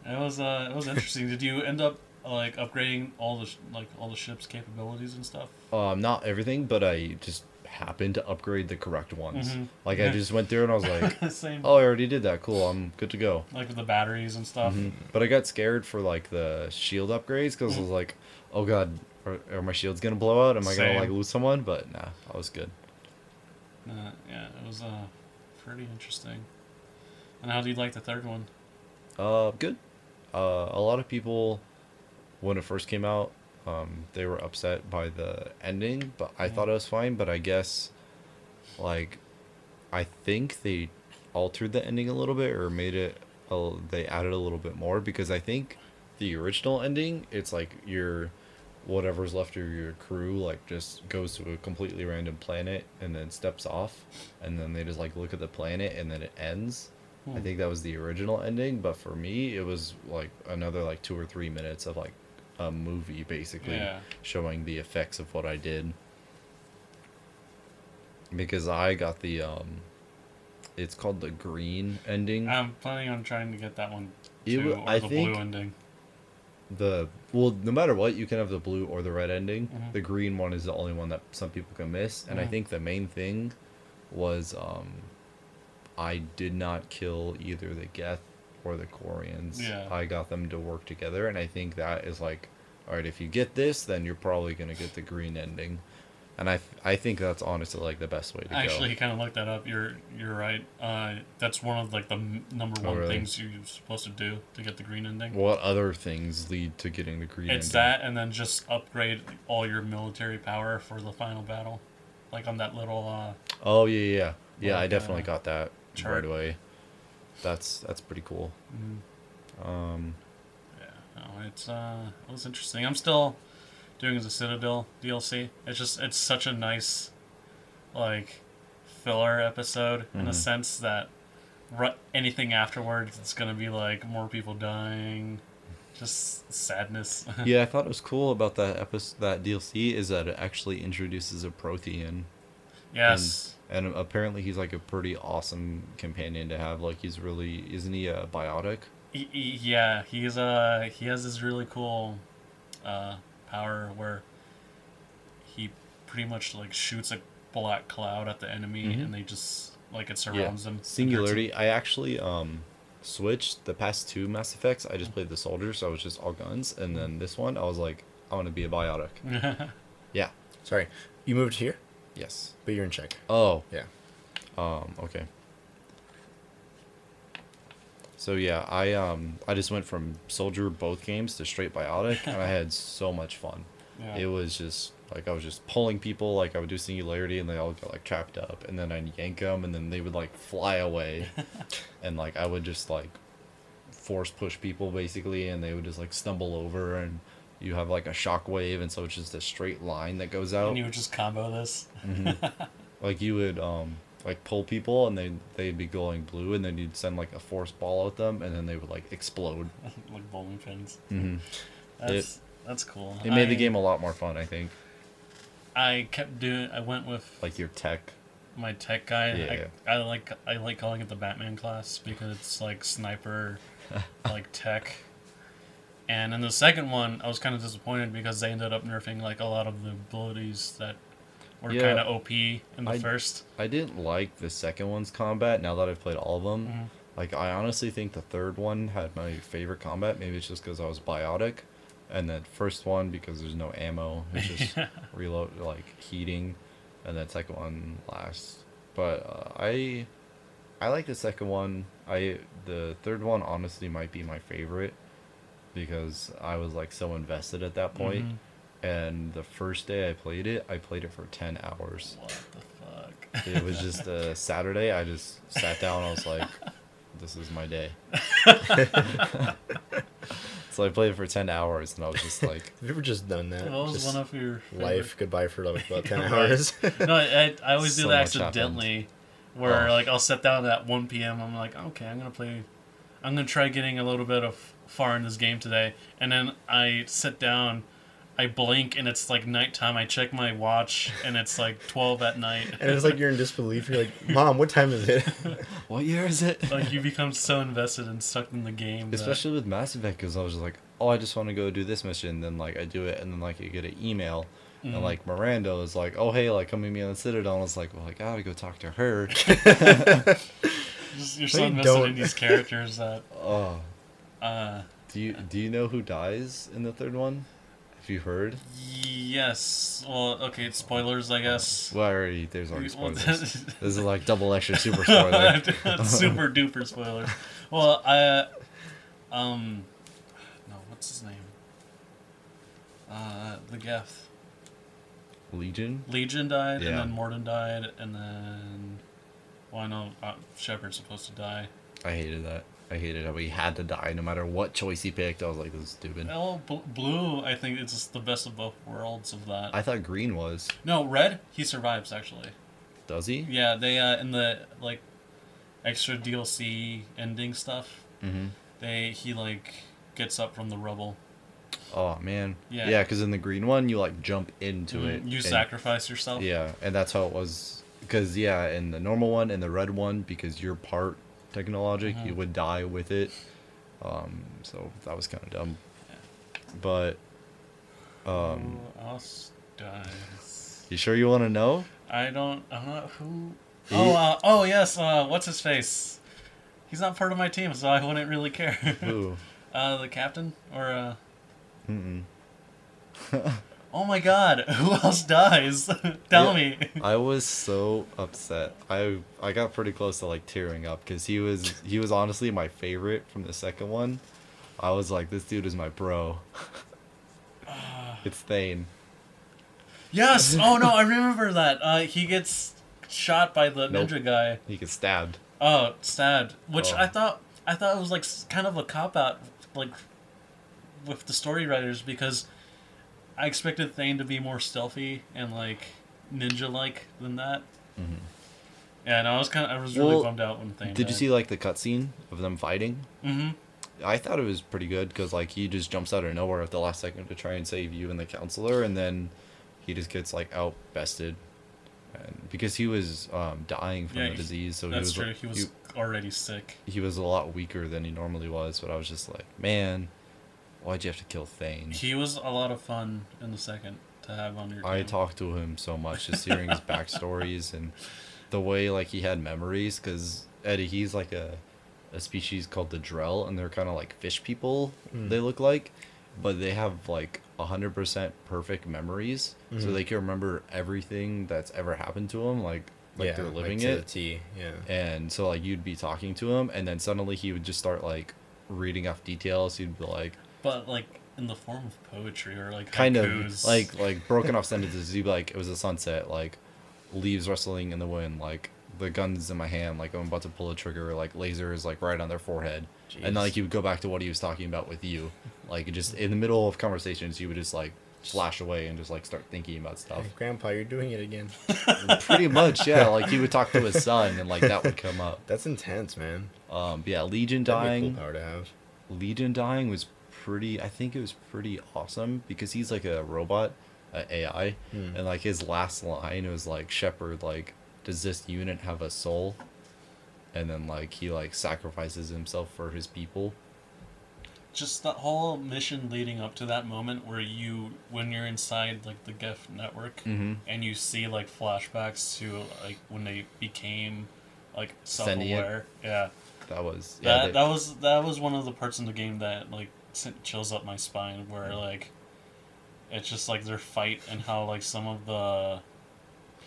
It was uh, it was interesting. Did you end up like upgrading all the sh- like all the ship's capabilities and stuff? um, not everything, but I just happened to upgrade the correct ones. Mhm. Like I just went through and I was (laughs) like. "Oh, I already did that. Cool. I'm good to go." Like with the batteries and stuff. Mhm. But I got scared for like the shield upgrades because I was like, "Oh God, are, are my shields gonna blow out? Am I gonna like lose someone?" But nah, I was good. Uh, yeah, it was uh, pretty interesting. And how do you like the third one? Uh, good. Uh, a lot of people, when it first came out, um, they were upset by the ending, but I Mhm. thought it was fine. But I guess, like, I think they altered the ending a little bit or made it. A, they added a little bit more because I think the original ending, it's like your whatever's left of your crew like just goes to a completely random planet and then steps off and then they just like look at the planet and then it ends I Hmm. think that was the original ending, but for me, it was like another like two or three minutes of like a movie basically Yeah. showing the effects of what I did. Because I got the um, it's called the green ending. I'm planning on trying to get that one too, wa- or I the blue ending. the well, no matter what, you can have the blue or the red ending. Mhm. The green one is the only one that some people can miss, and I Mhm. think the main thing was um, I did not kill either the Geth or the Quarians. Yeah. I got them to work together, and I think that is like, all right, if you get this, then you're probably gonna get the green ending, and I I think that's honestly like the best way to actually go. kind of looked that up. You're you're right. Uh, that's one of like the m- number Oh, one really? things you're supposed to do to get the green ending. What other things lead to getting the green It's ending? that, and then just upgrade all your military power for the final battle, like on that little. Uh, Oh yeah, yeah, yeah. Yeah, I definitely uh, got that chart. right away. That's that's pretty cool. Um, yeah, no, it's uh, it was interesting. I'm still doing the Citadel DLC. It's just it's such a nice, like, filler episode in a Mhm. sense that, anything afterwards, it's gonna be like more people dying, just sadness. (laughs) yeah, I thought it was cool about that episode, that DLC is that it actually introduces a Prothean, yes. and apparently he's like a pretty awesome companion to have. Like he's really, isn't he a biotic? He, he- yeah, he's uh he has this really cool uh power where he pretty much like shoots a black cloud at the enemy Mhm. and they just like it surrounds them. and Singularity. I actually um switched the past two Mass Effects. I just played the soldier, so I was just all guns, and then this one I was like, I want to be a biotic. (laughs) Yeah. Sorry, you moved here, Yes. but you're in check. Oh. Yeah. Um, okay. So yeah, I um I just went from soldier both games to straight biotic and I (laughs) had so much fun. yeah. It was just like I was just pulling people like I would do singularity and they all got like trapped up and then I'd yank them and then they would like fly away (laughs) and like I would just like force push people basically and they would just like stumble over and you have like a shock wave and so it's just a straight line that goes out and you would just combo this. Mhm. (laughs) like you would um like pull people and they they'd be glowing blue and then you'd send like a force ball at them and then they would like explode. (laughs) like bowling pins. Mm-hmm. That's that's cool. It made the game a lot more fun, I think. I kept doing. I went with Like your tech. my tech guy. Yeah. I, I like I like calling it the Batman class because it's like sniper, (laughs) like tech. And in the second one, I was kind of disappointed because they ended up nerfing like a lot of the abilities that were Yeah. kind of OP in the I- first. I didn't like the second one's combat. Now that I've played all of them, Mhm. like I honestly think the third one had my favorite combat. Maybe it's just because I was biotic, and then first one because there's no ammo. It's just (laughs) reload like heating, and then second one last. But uh, I I like the second one. I the third one honestly might be my favorite because I was like so invested at that point. Mhm. And the first day I played it, I played it for ten hours. What the fuck? It was just a (laughs) Saturday. I just sat down. I was like, "This is my day." (laughs) so I played it for ten hours, and I was just like, Have you ever just done that? What was Just one of your life goodbye for like about (laughs) ten hours. No, I, I always So do that much happened. accidentally, where Oh. like I'll sit down at one p.m. I'm like, okay, I'm gonna play, I'm gonna try getting a little bit of far in this game today, and then I sit down. I blink and it's like nighttime. I check my watch and it's like twelve at night. and it's like you're in disbelief. You're like, Mom, what time is it? (laughs) "What year is it?" like you become so invested and stuck in the game. that- Especially with Mass Effect, because I was just like, "Oh, I just want to go do this mission." Then like I do it, and then like I get an email, Mhm. and like Miranda was like, "Oh, hey, like come meet me on the Citadel." And I was like, "Well, I gotta go talk to her." (laughs) (laughs) Just- you're so invested don't. in these characters that oh, uh, do you do you know who dies in the third one? You heard? yes. Well, okay, it's spoilers, I guess. Well, already there's already spoilers. (laughs) this is like double extra super spoiler. (laughs) super duper spoilers. Well, I um no, what's his name? Uh, the Geth. Legion. Legion died, Yeah. and then Mordin died, and then well, I know uh, Shepard's supposed to die. I hated that. I hated how he had to die no matter what choice he picked. I was like, this is stupid. Well, bl- blue, I think it's just the best of both worlds of that. I thought green was. no, red, he survives actually. Does he? Yeah, they uh in the like extra DLC ending stuff, Mm-hmm. they he like gets up from the rubble. Oh man. Yeah. Yeah, because in the green one you like jump into Mhm, it. You and- sacrifice yourself. Yeah, and that's how it was. Because yeah, in the normal one and the red one, because you're part technologic, you Mhm. would die with it. Um, so that was kind of dumb. But um, Who else dies? you sure you want to know? I don't. I'm not who. He- Oh, uh, oh yes. Uh, what's his face? He's not part of my team, so I wouldn't really care. Who? (laughs) uh, the captain or uh. Mm-mm. (laughs) Oh my God! (laughs) Who else dies? (laughs) Tell Yeah. me. I was so upset. I I got pretty close to like tearing up because he was he was honestly my favorite from the second one. I was like, this dude is my bro. (laughs) it's Thane. Yes. Oh no, I remember that. Uh, he gets shot by the Nope. ninja guy. He gets stabbed. Oh, stabbed. Which Oh. I thought I thought it was like kind of a cop out, like with the story writers because I expected Thane to be more stealthy and like ninja like than that. Mhm. Yeah, and I was kind of I was really Well, bummed out when Thane. Did you see like the cutscene of them fighting? Mm-hmm. I thought it was pretty good because like he just jumps out of nowhere at the last second to try and save you and the counselor, and then he just gets like out bested, and because he was um, dying from Yeah, the disease, so he That's was true. He was already sick. he was a lot weaker than he normally was. But I was just like, man, why'd you have to kill Thane? He was a lot of fun in the second to have on your. I team. talked to him so much, just hearing his (laughs) backstories and the way like he had memories. Because Eddie, he's like a a species called the Drell, and they're kind of like fish people. Mm. They look like, but they have like hundred percent perfect memories, so Mhm. they can remember everything that's ever happened to them. Like like yeah, they're living to the it. T. Yeah. And so like you'd be talking to him, and then suddenly he would just start like reading off details. He'd be like. But like in the form of poetry or like kind haikus. of like like (laughs) broken off sentences. You'd be like, it was a sunset, like leaves rustling in the wind, like the guns in my hand, like I'm about to pull a trigger, like lasers like right on their forehead, and then like you would go back to what he was talking about with you, like just in the middle of conversations, he would just like flash away and just like start thinking about stuff. Hey, Grandpa, you're doing it again. (laughs) Pretty much, yeah. Like he would talk to his son, and like that would come up. That's intense, man. Um, but yeah, Legion That'd be a dying. cool power to have. Legion dying was pretty. I think it was pretty awesome because he's like a robot, a AI, Hmm. and like his last line was like Shepard, like, does this unit have a soul? And then like he like sacrifices himself for his people. just that whole mission leading up to that moment where you when you're inside like the Geth network Mm-hmm. and you see like flashbacks to like when they became like self-aware yeah That was yeah. that they- that was that was one of the parts in the game that like sent chills up my spine. Where like, it's just like their fight and how like some of the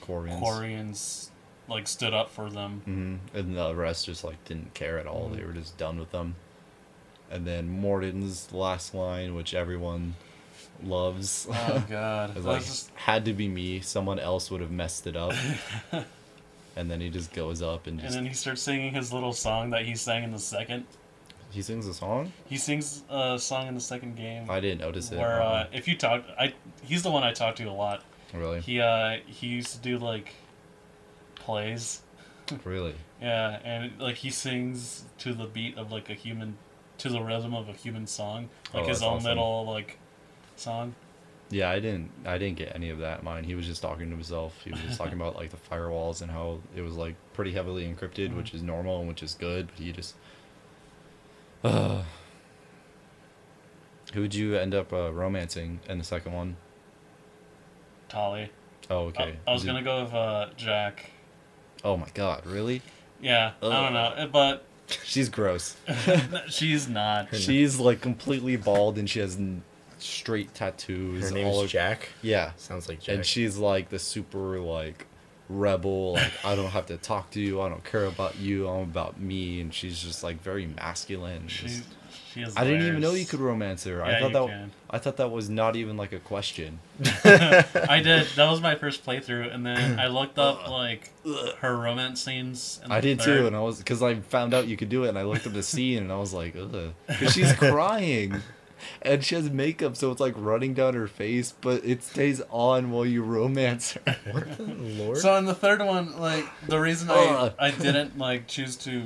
Quarians. Quarians like stood up for them. hmm And the rest just like didn't care at all. Mhm. They were just done with them. And then Mordin's last line, which everyone loves, Oh (laughs) god, like just- had to be me. Someone else would have messed it up. (laughs) and then he just goes up and and then he starts singing his little song that he sang in the second. He sings a song. He sings a song in the second game. I didn't notice it. where uh-uh. uh, if you talk, I he's the one I talk to a lot. really, He uh he used to do like plays. (laughs) really. Yeah, and like he sings to the beat of like a human, to the rhythm of a human song, like Oh, his own awesome. little like song. Yeah, I didn't. I didn't get any of that. in Mine. He was just talking to himself. He was just talking (laughs) about like the firewalls and how it was like pretty heavily encrypted, Mhm. which is normal and which is good. But he just. Uh, who would you end up uh, romancing in the second one? Tali. Oh, okay. I, I was Did- gonna go with uh, Jack. Oh my god, really? Yeah, I don't know, but (laughs) She's gross. (laughs) she's not. (laughs) She's like completely bald and she has n- straight tattoos. Her name all is over- Jack. Yeah, Sounds like Jack. and she's like the super like rebel like i don't have to talk to you i don't care about you i'm about me and she's just like very masculine She, she has i didn't even know you could romance her i Yeah, thought you that can. i thought that was not even like a question (laughs) I did. That was my first playthrough, and then I looked up (clears throat) like her romance scenes. i did third. too and i was because i found out you could do it and i looked up the scene and i was like ugh because she's (laughs) crying and she has makeup so it's like running down her face but it stays on while you romance her what the lord? So in the third one, like the reason Ugh. I I didn't like choose to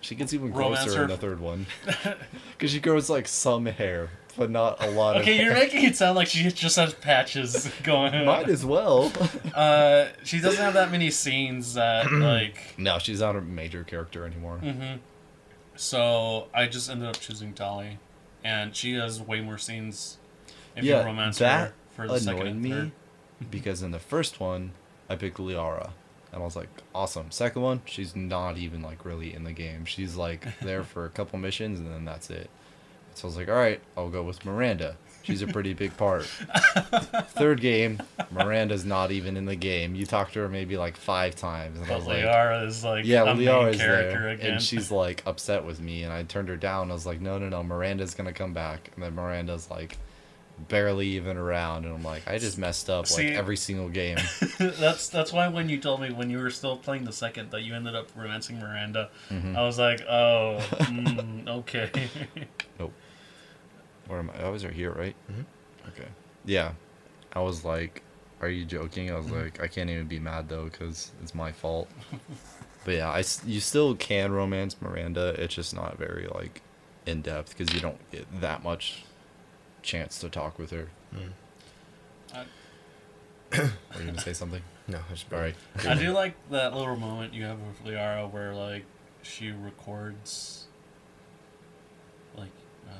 She gets even Romance grosser her. in the third one. (laughs) Because she grows like some hair, but not a lot of Okay, you're hair. making it sound like she just has patches (laughs) going on. Might as well. (laughs) Uh, she doesn't have that many scenes that (clears throat) like. no, she's not a major character anymore. hmm So I just ended up choosing Tali, and she has way more scenes. If Yeah, you romance that her for the second Annoyed me (laughs) because in the first one, I picked Liara. And I was like, awesome. Second one, she's not even like really in the game. She's like there (laughs) for a couple missions and then that's it. So I was like, all right, I'll go with Miranda. She's a pretty big part. (laughs) Third game, Miranda's not even in the game. You talk to her maybe like five times, and I was like, Liara is like yeah, a Liara main is character there, again. and she's like upset with me, and I turned her down. I was like, no, no, no, Miranda's gonna come back, and then Miranda's like barely even around, and I'm like, I just messed up See- like every single game. (laughs) that's that's why when you told me when you were still playing the second that you ended up romancing Miranda, Mhm. I was like, oh, (laughs) mm, okay. Where am I? I was right here, right? Mhm. Okay. Yeah, I was like, are you joking? I was Mm-hmm. like, I can't even be mad though, cause it's my fault. (laughs) but yeah, I s- you still can romance Miranda. It's just not very like in depth because you don't get that much chance to talk with her. Mm. Were you gonna say something? (laughs) No, I just All right. I do like that little moment you have with Liara where like she records like uh,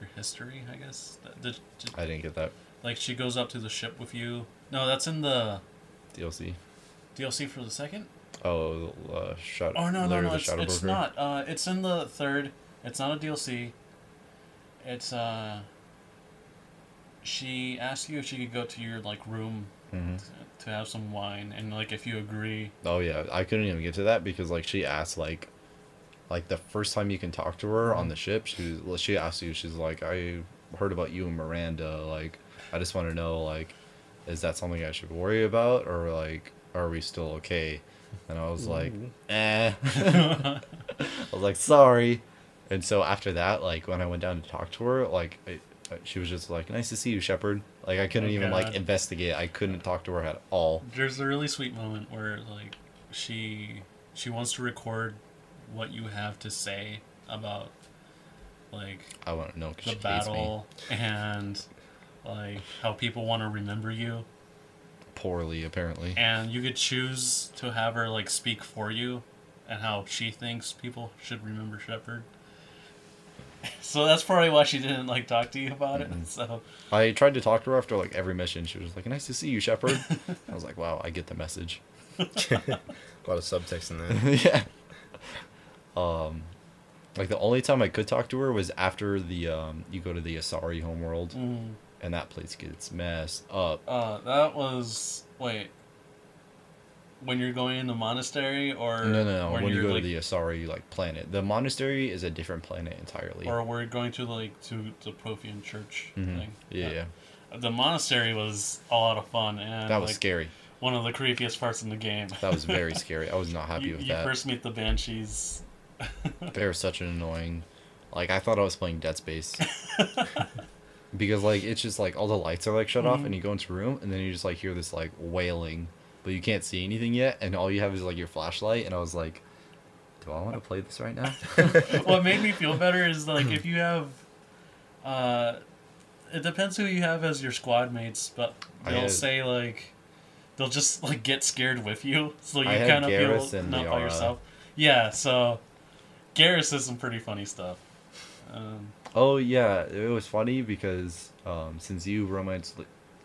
your history, I guess. That- did- did- I didn't get that like she goes up to the ship with you. No, that's in the DLC. DLC for the second. Oh, uh, shut. Oh no no no! It's, it's not. Uh, it's in the third. It's not a DLC. It's uh. She asked you if she could go to your like room Mhm. to, to have some wine, and like if you agree. Oh yeah, I couldn't even get to that because like she asked like, like the first time you can talk to her on the ship, she was, well, she asked you, she's like, I heard about you and Miranda, like, I just want to know like, is that something I should worry about or like, are we still okay? And I was like, eh. (laughs) (laughs) I was like, sorry. And so after that, like when I went down to talk to her, like I, I- she was just like, nice to see you, Shepard. Like I couldn't Oh, even like investigate. I couldn't talk to her at all. There's a really sweet moment where like she she wants to record what you have to say about like I want to know the because she hates me. battle and like how people want to remember you poorly apparently. and you could choose to have her like speak for you and how she thinks people should remember Shepard. (laughs) So that's probably why she didn't like talk to you about it. Mm-hmm. So I tried to talk to her after like every mission. She was like, "Nice to see you, Shepard." (laughs) I was like, "Wow, I get the message." (laughs) a lot of subtext in that. yeah. Um, Like the only time I could talk to her was after the um you go to the Asari homeworld Mm. and that place gets messed up. Uh, that was wait. When you're going in the monastery, or No, no, no. When, you go like, to the Asari like planet, the monastery is a different planet entirely. or we're going to like to the Prothean church Mhm. thing. Yeah, yeah, The monastery was a lot of fun, and that was like, scary. one of the creepiest parts in the game. That was very (laughs) scary. I was not happy you, with you that. first meet the banshees. (laughs) They're such an annoying. Like I thought I was playing Dead Space. (laughs) because like it's just like all the lights are like shut off Mhm. and you go into a room and then you just like hear this like wailing, but you can't see anything yet and all you have is like your flashlight and I was like, do I want to play this right now? (laughs) what made me feel better is like if you have, uh, it depends who you have as your squad mates, but they'll say like, they'll just like get scared with you, so you kind of feel not by yourself. Yeah, so Garrus is some pretty funny stuff. Um, oh yeah, it was funny because um, since you romanced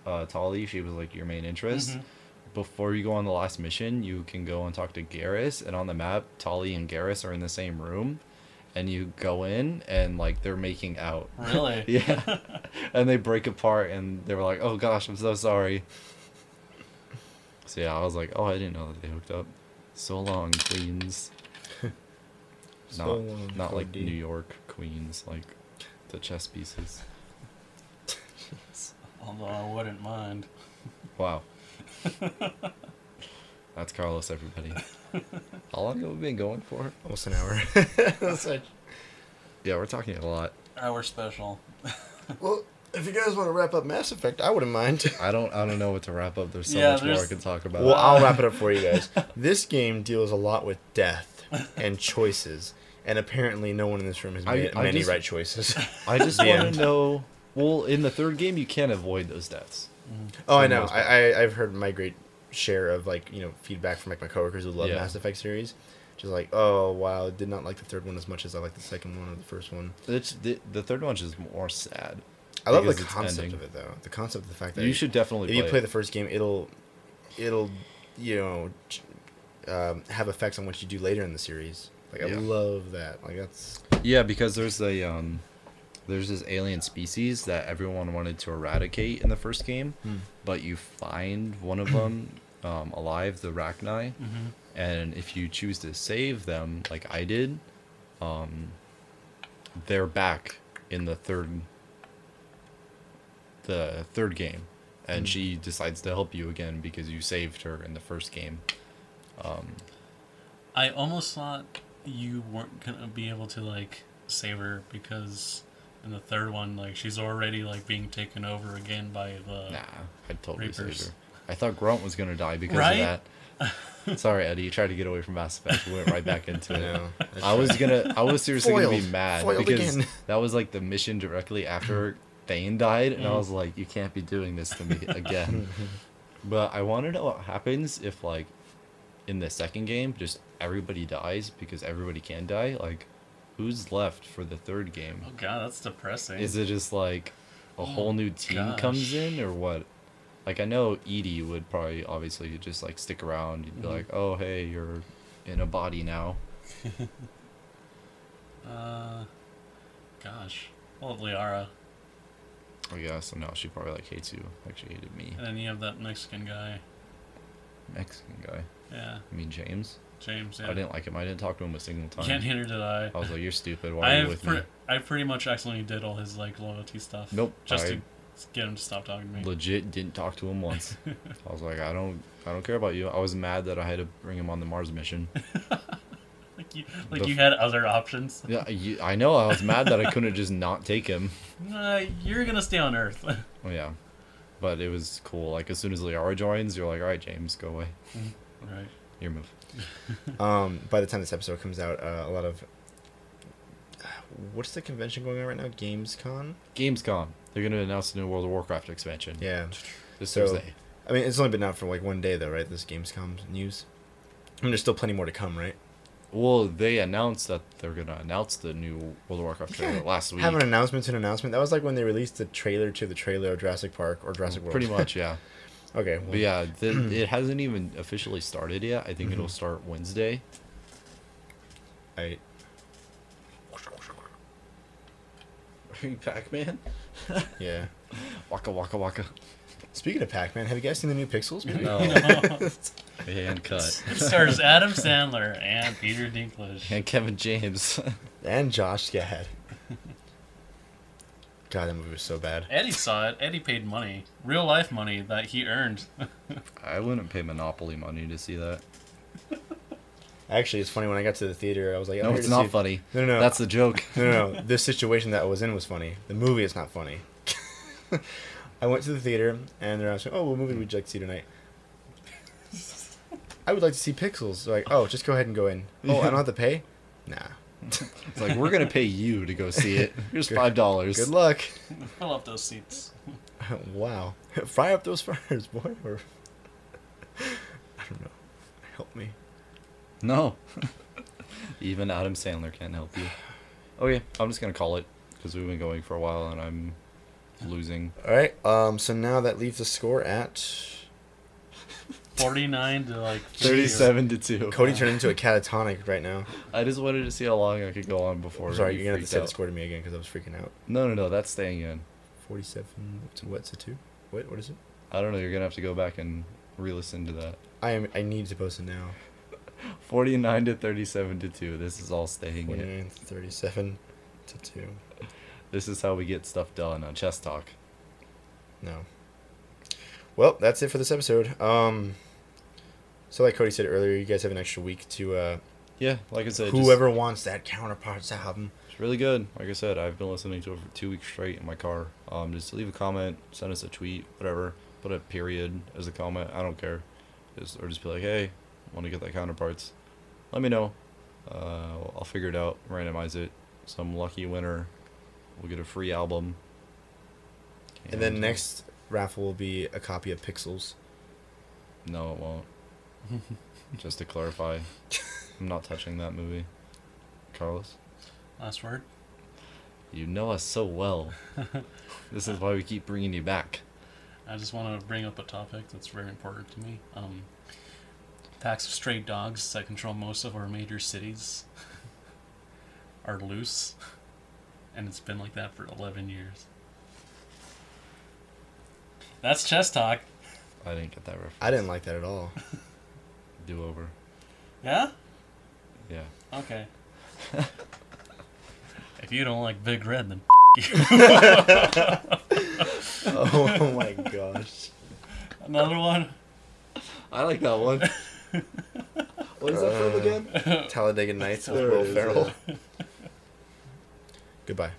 uh, Tali, she was like your main interest. mhm. before you go on the last mission, you can go and talk to Garrus, and on the map, Tali and Garrus are in the same room, and you go in and like they're making out. Really? (laughs) yeah, and they break apart, and they were like, "Oh gosh, I'm so sorry." So yeah, I was like, "Oh, I didn't know that they hooked up." So long, Queens. So not long, not like Cody. New York Queens, like the chess pieces. (laughs) Although I wouldn't mind. Wow. That's Carlos, everybody. (laughs) How long have we been going for? Almost an hour. (laughs) Yeah, we're talking a lot. Our special. well, if you guys want to wrap up Mass Effect, I wouldn't mind. I don't I don't know what to wrap up. There's so Yeah, much more I can talk about. Well, I'll wrap it up for you guys. This game deals a lot with death and choices, and apparently, no one in this room has made I many just- right choices. (laughs) I just want to know. Well, in the third game, you can't avoid those deaths. oh, I know. I, I I've heard my great share of like you know feedback from like my coworkers who love Yeah. Mass Effect series. Just like, oh wow, did not like the third one as much as I like the second one or the first one. It's, the, the third one's just more sad. I love the concept ending. of it though. The concept of the fact that You should definitely if play. you play it. the first game, it'll it'll you know um, have effects on what you do later in the series. Like I Yeah. love that. Like that's Yeah, because there's a um, there's this alien species that everyone wanted to eradicate in the first game, Hmm. but you find one of them (clears throat) um, alive, the Rachni, hmm and if you choose to save them, like I did, um, they're back in the third, the third game, and Hmm. she decides to help you again because you saved her in the first game. Um, I almost thought you weren't gonna be able to like save her because in the third one, like she's already like being taken over again by the. Nah, I'd totally save Reapers. her. I thought Grunt was gonna die because Right? of that. (laughs) Sorry, Eddie. You tried to get away from Mass Effect. We went right back into (laughs) it. know. I was gonna. I was seriously gonna be mad Foiled because again. that was like the mission directly after (clears throat) Thane died, and I Mm. was like, you can't be doing this to me again. (laughs) but I want to know what happens if like in the second game, just everybody dies because everybody can die. Like, who's left for the third game? Oh god, that's depressing. Is it just like a Oh, whole new team comes in or what? Like I know EDI would probably obviously just like stick around. You'd be Mhm. like, "Oh, hey, you're in a body now." (laughs) Uh, gosh. Well, Liara, I guess. So now she probably like hates you. Like she hated me. and then you have that Mexican guy. Mexican guy. Yeah, I mean James. James. Yeah. I didn't like him. I didn't talk to him a single time. Yeah, neither did I. I was like, "You're stupid. Why are you with pre- me?" I pretty much accidentally did all his like loyalty stuff. Nope, Just I- to get him to stop talking to me. Legit didn't talk to him once. (laughs) I was like, "I don't, I don't care about you." I was mad that I had to bring him on the Mars mission. (laughs) Like you, like The you had other options. Yeah, you, I know. I was mad that I couldn't just not take him. (laughs) Uh, you're gonna stay on Earth. Oh yeah, but it was cool. Like as soon as Liara joins, you're like, "All right, James, go away. right. Your move." (laughs) Um, by the time this episode comes out, uh, a lot of what's the convention going on right now? Gamescom. Gamescom. They're gonna announce the new World of Warcraft expansion Yeah. this So- Thursday. I mean, it's only been out for like one day though, right? This Gamescom news. I mean, there's still plenty more to come, right? Well, they announced that they're gonna announce the new World of Warcraft trailer can't last week. Have an announcement to an announcement. That was like when they released the trailer to the trailer of Jurassic Park or Jurassic World. Pretty much, yeah. (laughs) okay. Well, But yeah, the, (clears throat) it hasn't even officially started yet. I think it'll Mhm. start Wednesday. I. (laughs) Are you Pac-Man. (laughs) Yeah. Waka waka waka. Speaking of Pac-Man, have you guys seen the new Pixels movie? No. No. And cut. (laughs) It stars Adam Sandler and Peter Dinklage. And Kevin James. (laughs) and Josh Gad. God, that movie was so bad. Eddie saw it. Eddie paid money, real life money that he earned. (laughs) I wouldn't pay Monopoly money to see that. Actually, it's funny when I got to the theater, I was like, No, it's to not funny. No, no, no. That's the joke. No, no, no. This situation that I was in was funny. The movie is not funny. I went to the theater and they're asking, "Oh, what movie would you like to see tonight?" I would like to see Pixels. They're like, "Oh, just go ahead and go in." Oh, I don't have to pay. Nah. It's like we're gonna pay you to go see it. Here's Good- five dollars. Good luck. Fill up those seats. (laughs) wow. Fry up those fryers, boy. Or (laughs) I don't know. Help me. No. (laughs) Even Adam Sandler can't help you. Okay, I'm just gonna call it because we've been going for a while and I'm losing. All right. Um. So now that leaves the score at 49 to like (laughs) 50 or- Thirty-seven to two. Cody turned into a (laughs) catatonic right now. I just wanted to see how long I could go on before. I'm sorry, you you're gonna have to freaked say the score to me again because I was freaking out. No, no, no. That's staying in. Forty-seven to what's it to? What? What is it? I don't know. You're gonna have to go back and re-listen to that. I am. I need to post it now. (laughs) Forty-nine to thirty-seven to two. This is all staying in. 49, 37 to two. This is how we get stuff done on Chess Talk. No. Well, that's it for this episode. Um. So, like Cody said earlier, you guys have an extra week to uh, Yeah, like I said, just- whoever wants that Counterparts album. It's really good. Like I said, I've been listening to it for two weeks straight in my car. Um, just leave a comment, send us a tweet, whatever. Put a period as a comment. I don't care. Just or just be like, hey, want to get that counterparts? Let me know. Uh, I'll figure it out. Randomize it. Some lucky winner will get a free album. And then next raffle will be a copy of Pixels. No, it won't. (laughs) just to clarify, I'm not touching that movie. Carlos, Last word. you know us so well. (laughs) this is why we keep bringing you back. I just want to bring up a topic that's very important to me. Um, packs of stray dogs that control most of our major cities (laughs) are loose, and it's been like that for 11 years. That's chess talk. I didn't get that reference. I didn't like that at all. Do over. Yeah? Yeah. Okay. (laughs) if you don't like Big Red, then (laughs) you. oh my gosh. Another one? I like that one. (laughs) what is that from again? Talladega Nights with There Will it is, Ferrell. Goodbye.